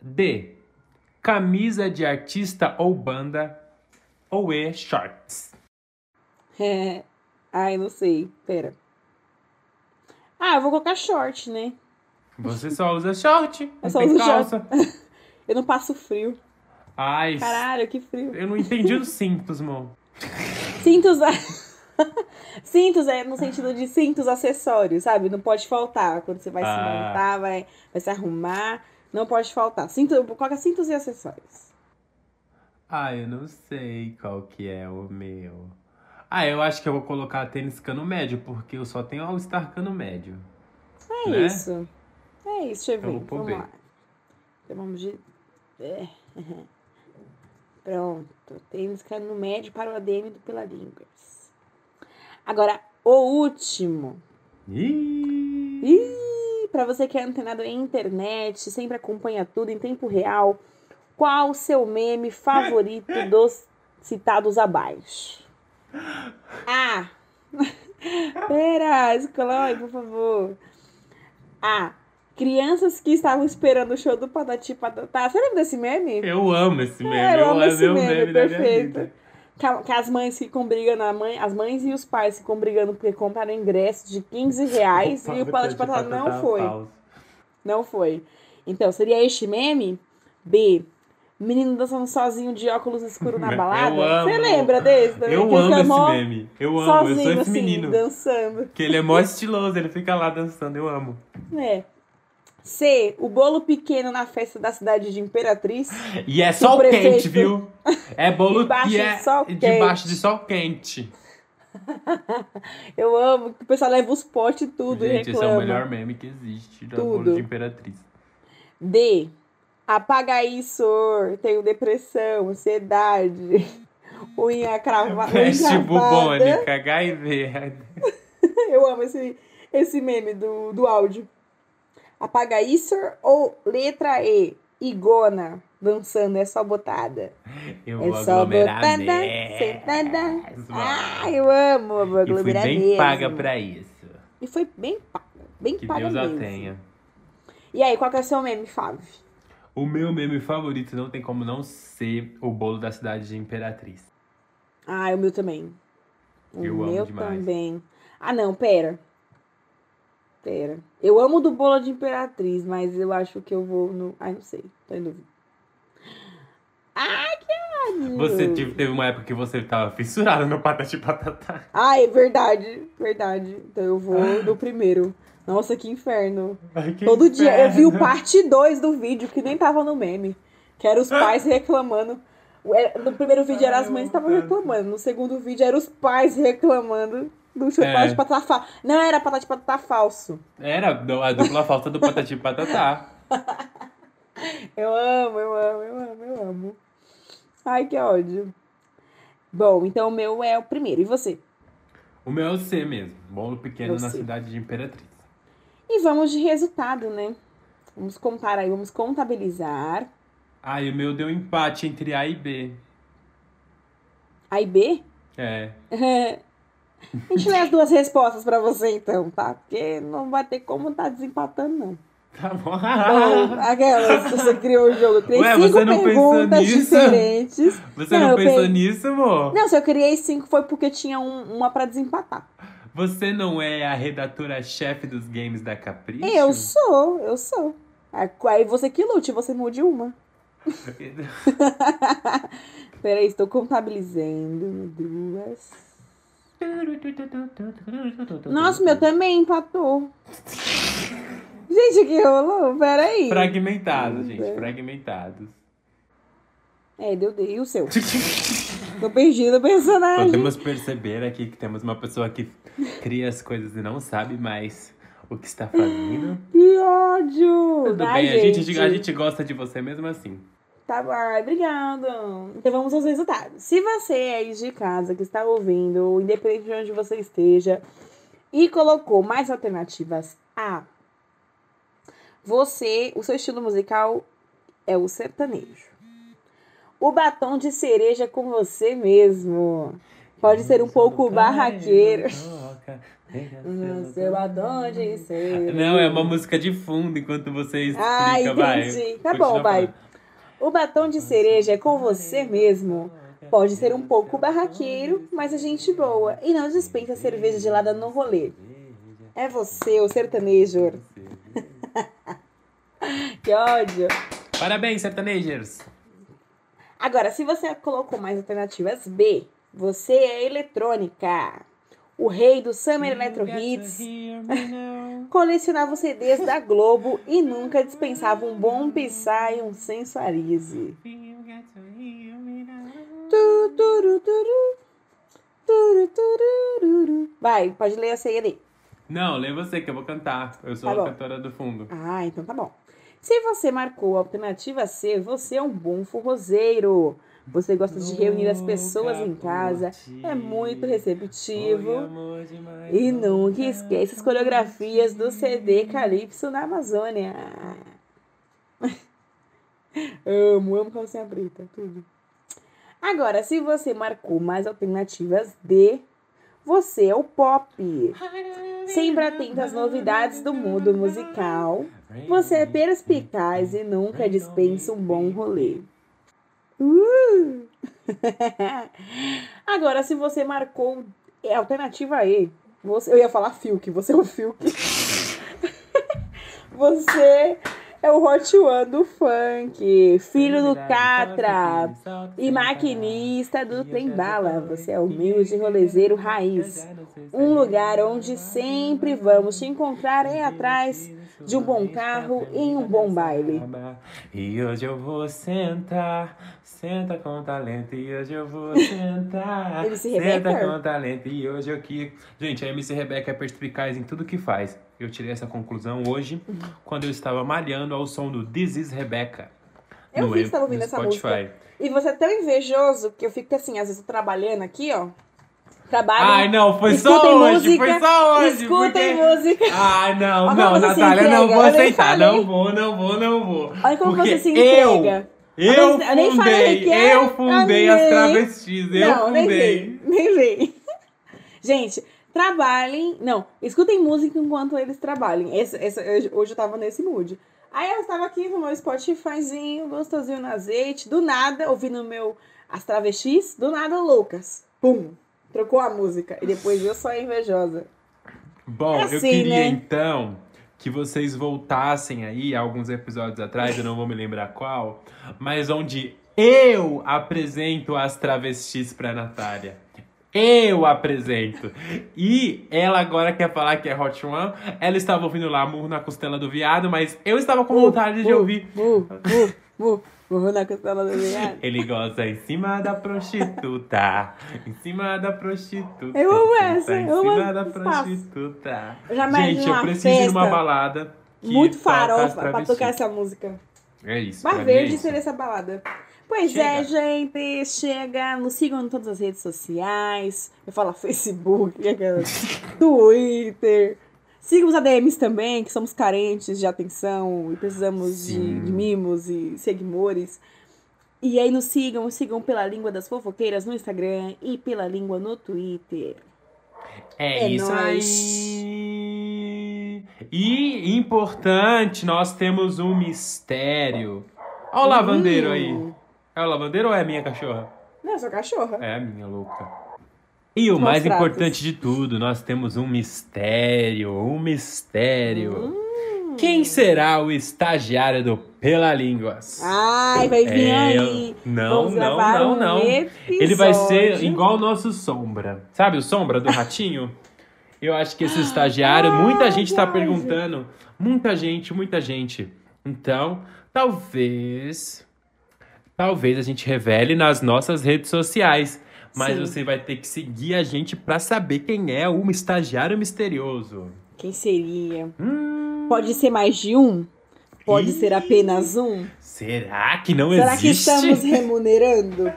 D. Camisa de artista ou banda? Ou E. Shorts? É. Ai, não sei. Pera. Ah, eu vou colocar short, né? Você só usa short, Eu só uso calça. Eu não passo frio. Ai, Caralho, que frio. eu não entendi os cintos, amor. Cintos. cintos é no sentido de cintos acessórios, sabe? Não pode faltar. Quando você vai se Ah. montar, vai, vai se arrumar. Não pode faltar. Cinto, coloca cintos e acessórios. Ah, eu não sei qual que é o meu. Ah, eu acho que eu vou colocar tênis cano médio, porque eu só tenho All-Star cano médio. É Né? isso. É isso, deixa eu ver. Pôr vamos lá. Então vamos de. É. Pronto. Tênis cano médio para o ADM do Pela Línguas. Agora, o último. Ih, Ih, pra você que é antenado em internet, sempre acompanha tudo em tempo real, qual o seu meme favorito dos citados abaixo? A. Pera, escolhe, por favor. A. Crianças que estavam esperando o show do Patati Patatá. Você lembra desse meme? eu amo esse meme. É, eu amo esse meme, meme perfeito. Que, as mães ficam brigando, a mãe, as mães e os pais ficam brigando porque compraram ingresso de 15 reais e o Patati Patatá não foi. Não foi. Então, seria este meme? B. Menino dançando sozinho de óculos escuros na balada. Você lembra desse? também? Eu Que amo esse meme. Eu amo, eu sou Sozinho, esse assim, menino. dançando. Que ele é mó estiloso, ele fica lá dançando, eu amo. É. C. O bolo pequeno na festa da cidade de Imperatriz. E é sol prefeito- quente, viu? É bolo Debaixo que de é sol debaixo quente. de sol quente. Eu amo que o pessoal leva os potes e tudo e Gente, esse é o melhor meme que existe da Tudo. bolo de imperatriz. D. Apaga isso, tenho depressão, ansiedade, unha cravada. Peste bubônica, HIV. Eu amo esse, esse meme do, do áudio. Apaga isso ou letra E, Igona, dançando, é só botada. Eu É só aglomerar botada, sentada. Ah, eu amo, eu vou E fui aglomerar bem mesmo. paga pra isso. E foi bem paga, bem Que paga Deus mesmo. tenha. E aí, qual que é o seu meme, Fábio? O meu meme favorito não tem como não ser o bolo da cidade de Imperatriz. Ah, o meu também. O Eu amo meu também. Ah, não, pera. Pera. Eu amo do bolo de Imperatriz, mas eu acho que eu vou no. Ai, não sei. Tô em dúvida. Ai, que ódio! Você tive- teve uma época que você tava fissurado no Patati Patatá. Ai, verdade. Verdade. Então eu vou no primeiro. Nossa, que inferno. Ai, que Todo dia eu vi o inferno. parte 2 do vídeo, que nem tava no meme. Que era os pais reclamando. É, No primeiro vídeo era as mães que estavam reclamando. No segundo vídeo era os pais reclamando do show É. Patati Patatá falso. Não era Patati Patatá falso. Era do- a dupla falta do Patati Patatá. Eu amo, eu amo, eu amo, eu amo. Ai, que ódio. Bom, então o meu é o primeiro. E você? O meu é o C mesmo. Bolo pequeno na cidade de Imperatriz. E vamos de resultado, né? Vamos contar aí, vamos contabilizar. Ah, e o meu deu empate entre A e B. A e B? É. A gente lê as duas respostas pra você então, tá? Porque não vai ter como tá desempatando, não. Tá bom. Bom, aquelas, você criou o jogo. Eu criei Ué, cinco você não pensou perguntas nisso? diferentes. Você Não, não, pensou pe- nisso, amor? Não, se eu criei cinco foi porque tinha um- uma pra desempatar. Você não é a redatora-chefe dos games da Capricho? Eu sou, eu sou. Aí você que lute, você mude uma. Peraí, estou contabilizando. Duas. Nossa, meu também empatou. Gente, que rolou? Peraí. Fragmentados, gente. Fragmentados. É, deu D. E o seu? Tô perdida no personagem. Podemos perceber aqui que temos uma pessoa que cria as coisas e não sabe mais o que está fazendo. Que ódio! Tudo Ai, bem, a gente, a gente gosta de você mesmo assim. Tá bom, ai, obrigada. Então vamos aos resultados. Se você é aí de casa que está ouvindo, independente de onde você esteja, e colocou mais alternativas A, você, o seu estilo musical é o sertanejo. O batom de cereja com você mesmo. Pode ser um pouco barraqueiro. Seu batom de cereja. Não, é uma música de fundo enquanto você explica, Ah, vai. entendi. Tá Continua bom, vai. O batom de cereja é com você mesmo. Pode ser um pouco barraqueiro, mas é gente boa. E não dispensa cerveja gelada no rolê. É você, o sertanejo. que ódio. Parabéns, sertanejers. Agora, se você colocou mais alternativas B, você é eletrônica. O rei do Summer Electro Hits. Colecionava CDs da Globo e nunca dispensava um bom Psy e um sensualize. Vai, pode ler a ceia aí. Não, lê você que eu vou cantar. Eu sou Tá a cantora do fundo. Ah, então tá bom. Se você marcou a alternativa C, você é um bom forrozeiro. Você gosta de reunir as pessoas em casa, é muito receptivo e nunca esquece as coreografias do CD Calypso na Amazônia. amo, amo calcinha preta, tudo. Agora, se você marcou mais alternativas D, você é o pop. Sempre atento às novidades do mundo musical. Você é perspicaz e nunca dispensa um bom rolê. Uh! Agora, se você marcou é alternativa E, você, eu ia falar Fiuk, você é o Fiuk. você É o Hot One do funk, filho do Catra. e maquinista do Trem Bala. Você é humilde rolezeiro raiz. Um lugar onde sempre vamos te encontrar é atrás de um bom carro em um bom baile. E hoje eu vou sentar, senta com talento. E hoje eu vou sentar, MC senta Rebeca? com talento. E hoje eu que. Gente, a MC Rebeca é perspicaz em tudo que faz. Eu tirei essa conclusão hoje, Uhum. quando eu estava malhando ao som do This is Rebeca. Eu vi que você tava ouvindo essa música. E você é tão invejoso que eu fico assim, às vezes trabalhando aqui, ó. Trabalho. Ai, não, foi só hoje, música, foi só hoje. Escutem porque... música. Ai, não, Olha não, Natália, não vou eu nem aceitar. Não vou, não vou, não vou. Olha como Porque você se eu, entrega. Eu Eu nem falei fundei, que é. eu fundei Ah, as nem. travestis, eu não, nem fundei. vem, nem vem. Gente, trabalhem. Não, escutem música enquanto eles trabalhem. Esse, esse- hoje- eu tava nesse mood. Aí eu estava aqui com meu Spotifyzinho, gostosinho no azeite, do nada, ouvindo meu As Travestis, do nada, Lucas. Pum! Trocou a música. E depois eu sou a invejosa. Bom, É eu assim, queria né? então que vocês voltassem aí, alguns episódios atrás, eu não vou me lembrar qual, mas onde eu apresento as travestis pra Natália. Eu apresento. E ela agora quer falar que é Hot One. Ela estava ouvindo lá Murro na Costela do Viado, mas eu estava com vontade de Mu, ouvir. Mu, Vou na costela do viado. Ele gosta em cima da prostituta. Em cima da prostituta. Eu amo essa, Em eu cima da prostituta. Eu já Gente, eu uma preciso ir numa festa balada. Muito farofa pra tocar essa música. É isso. Bar é Verde isso. seria essa balada. Pois é, Chega. gente. Chega. Nos sigam em todas as redes sociais. Eu falo Facebook, Twitter. Sigam os ADMs também, que somos carentes de atenção e precisamos de, de mimos e seguidores. E aí nos sigam, sigam pela língua das fofoqueiras no Instagram e pela língua no Twitter. É, É isso nóis. aí. E importante, nós temos um mistério. Olha o lavandeiro aí. Hum. É o lavandeiro ou é a minha cachorra? Não, eu sou cachorra. É a minha louca. E o mais importante de tudo, nós temos um mistério, um mistério. Hum. Quem será o estagiário do Pela Línguas? Ai, vai vir É, aí. não, Vamos não, não, um não. Ele vai ser igual o nosso Sombra. Sabe o Sombra do Ratinho? Eu acho que esse estagiário, muita Ah, gente tá viagem. perguntando. Muita gente, muita gente. Então, talvez. Talvez a gente revele nas nossas redes sociais. Mas Sim. você vai ter que seguir a gente pra saber quem é o estagiário misterioso. Quem seria? Hum, Pode ser mais de um? Pode Ih. ser apenas um? será que não Será que existe? estamos remunerando?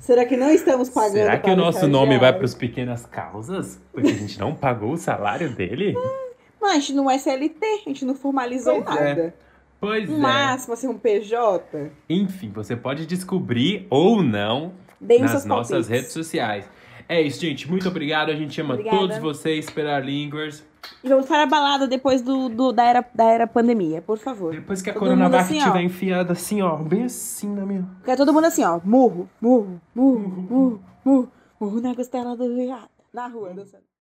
Será que não estamos pagando Será que para o nosso estagiário? nome vai para os pequenas causas? Porque a gente não pagou o salário dele? Mas a gente não é CLT, a gente não formalizou Pois é. nada. Pois No é. máximo, assim, um PJ. Enfim, você pode descobrir ou não Deem nas nossas palpites. redes sociais. É isso, gente. Muito obrigado. A gente ama Obrigada. todos vocês pela Linguers. E vamos para a balada depois do, do- da, era, da era pandemia, por favor. Depois que a Todo Coronavac assim, ó. estiver enfiada assim, ó, bem assim na minha. Quer todo mundo assim, ó. Murro, murro, murro, murro, murro, murro na costela do viado. Na rua, dançando.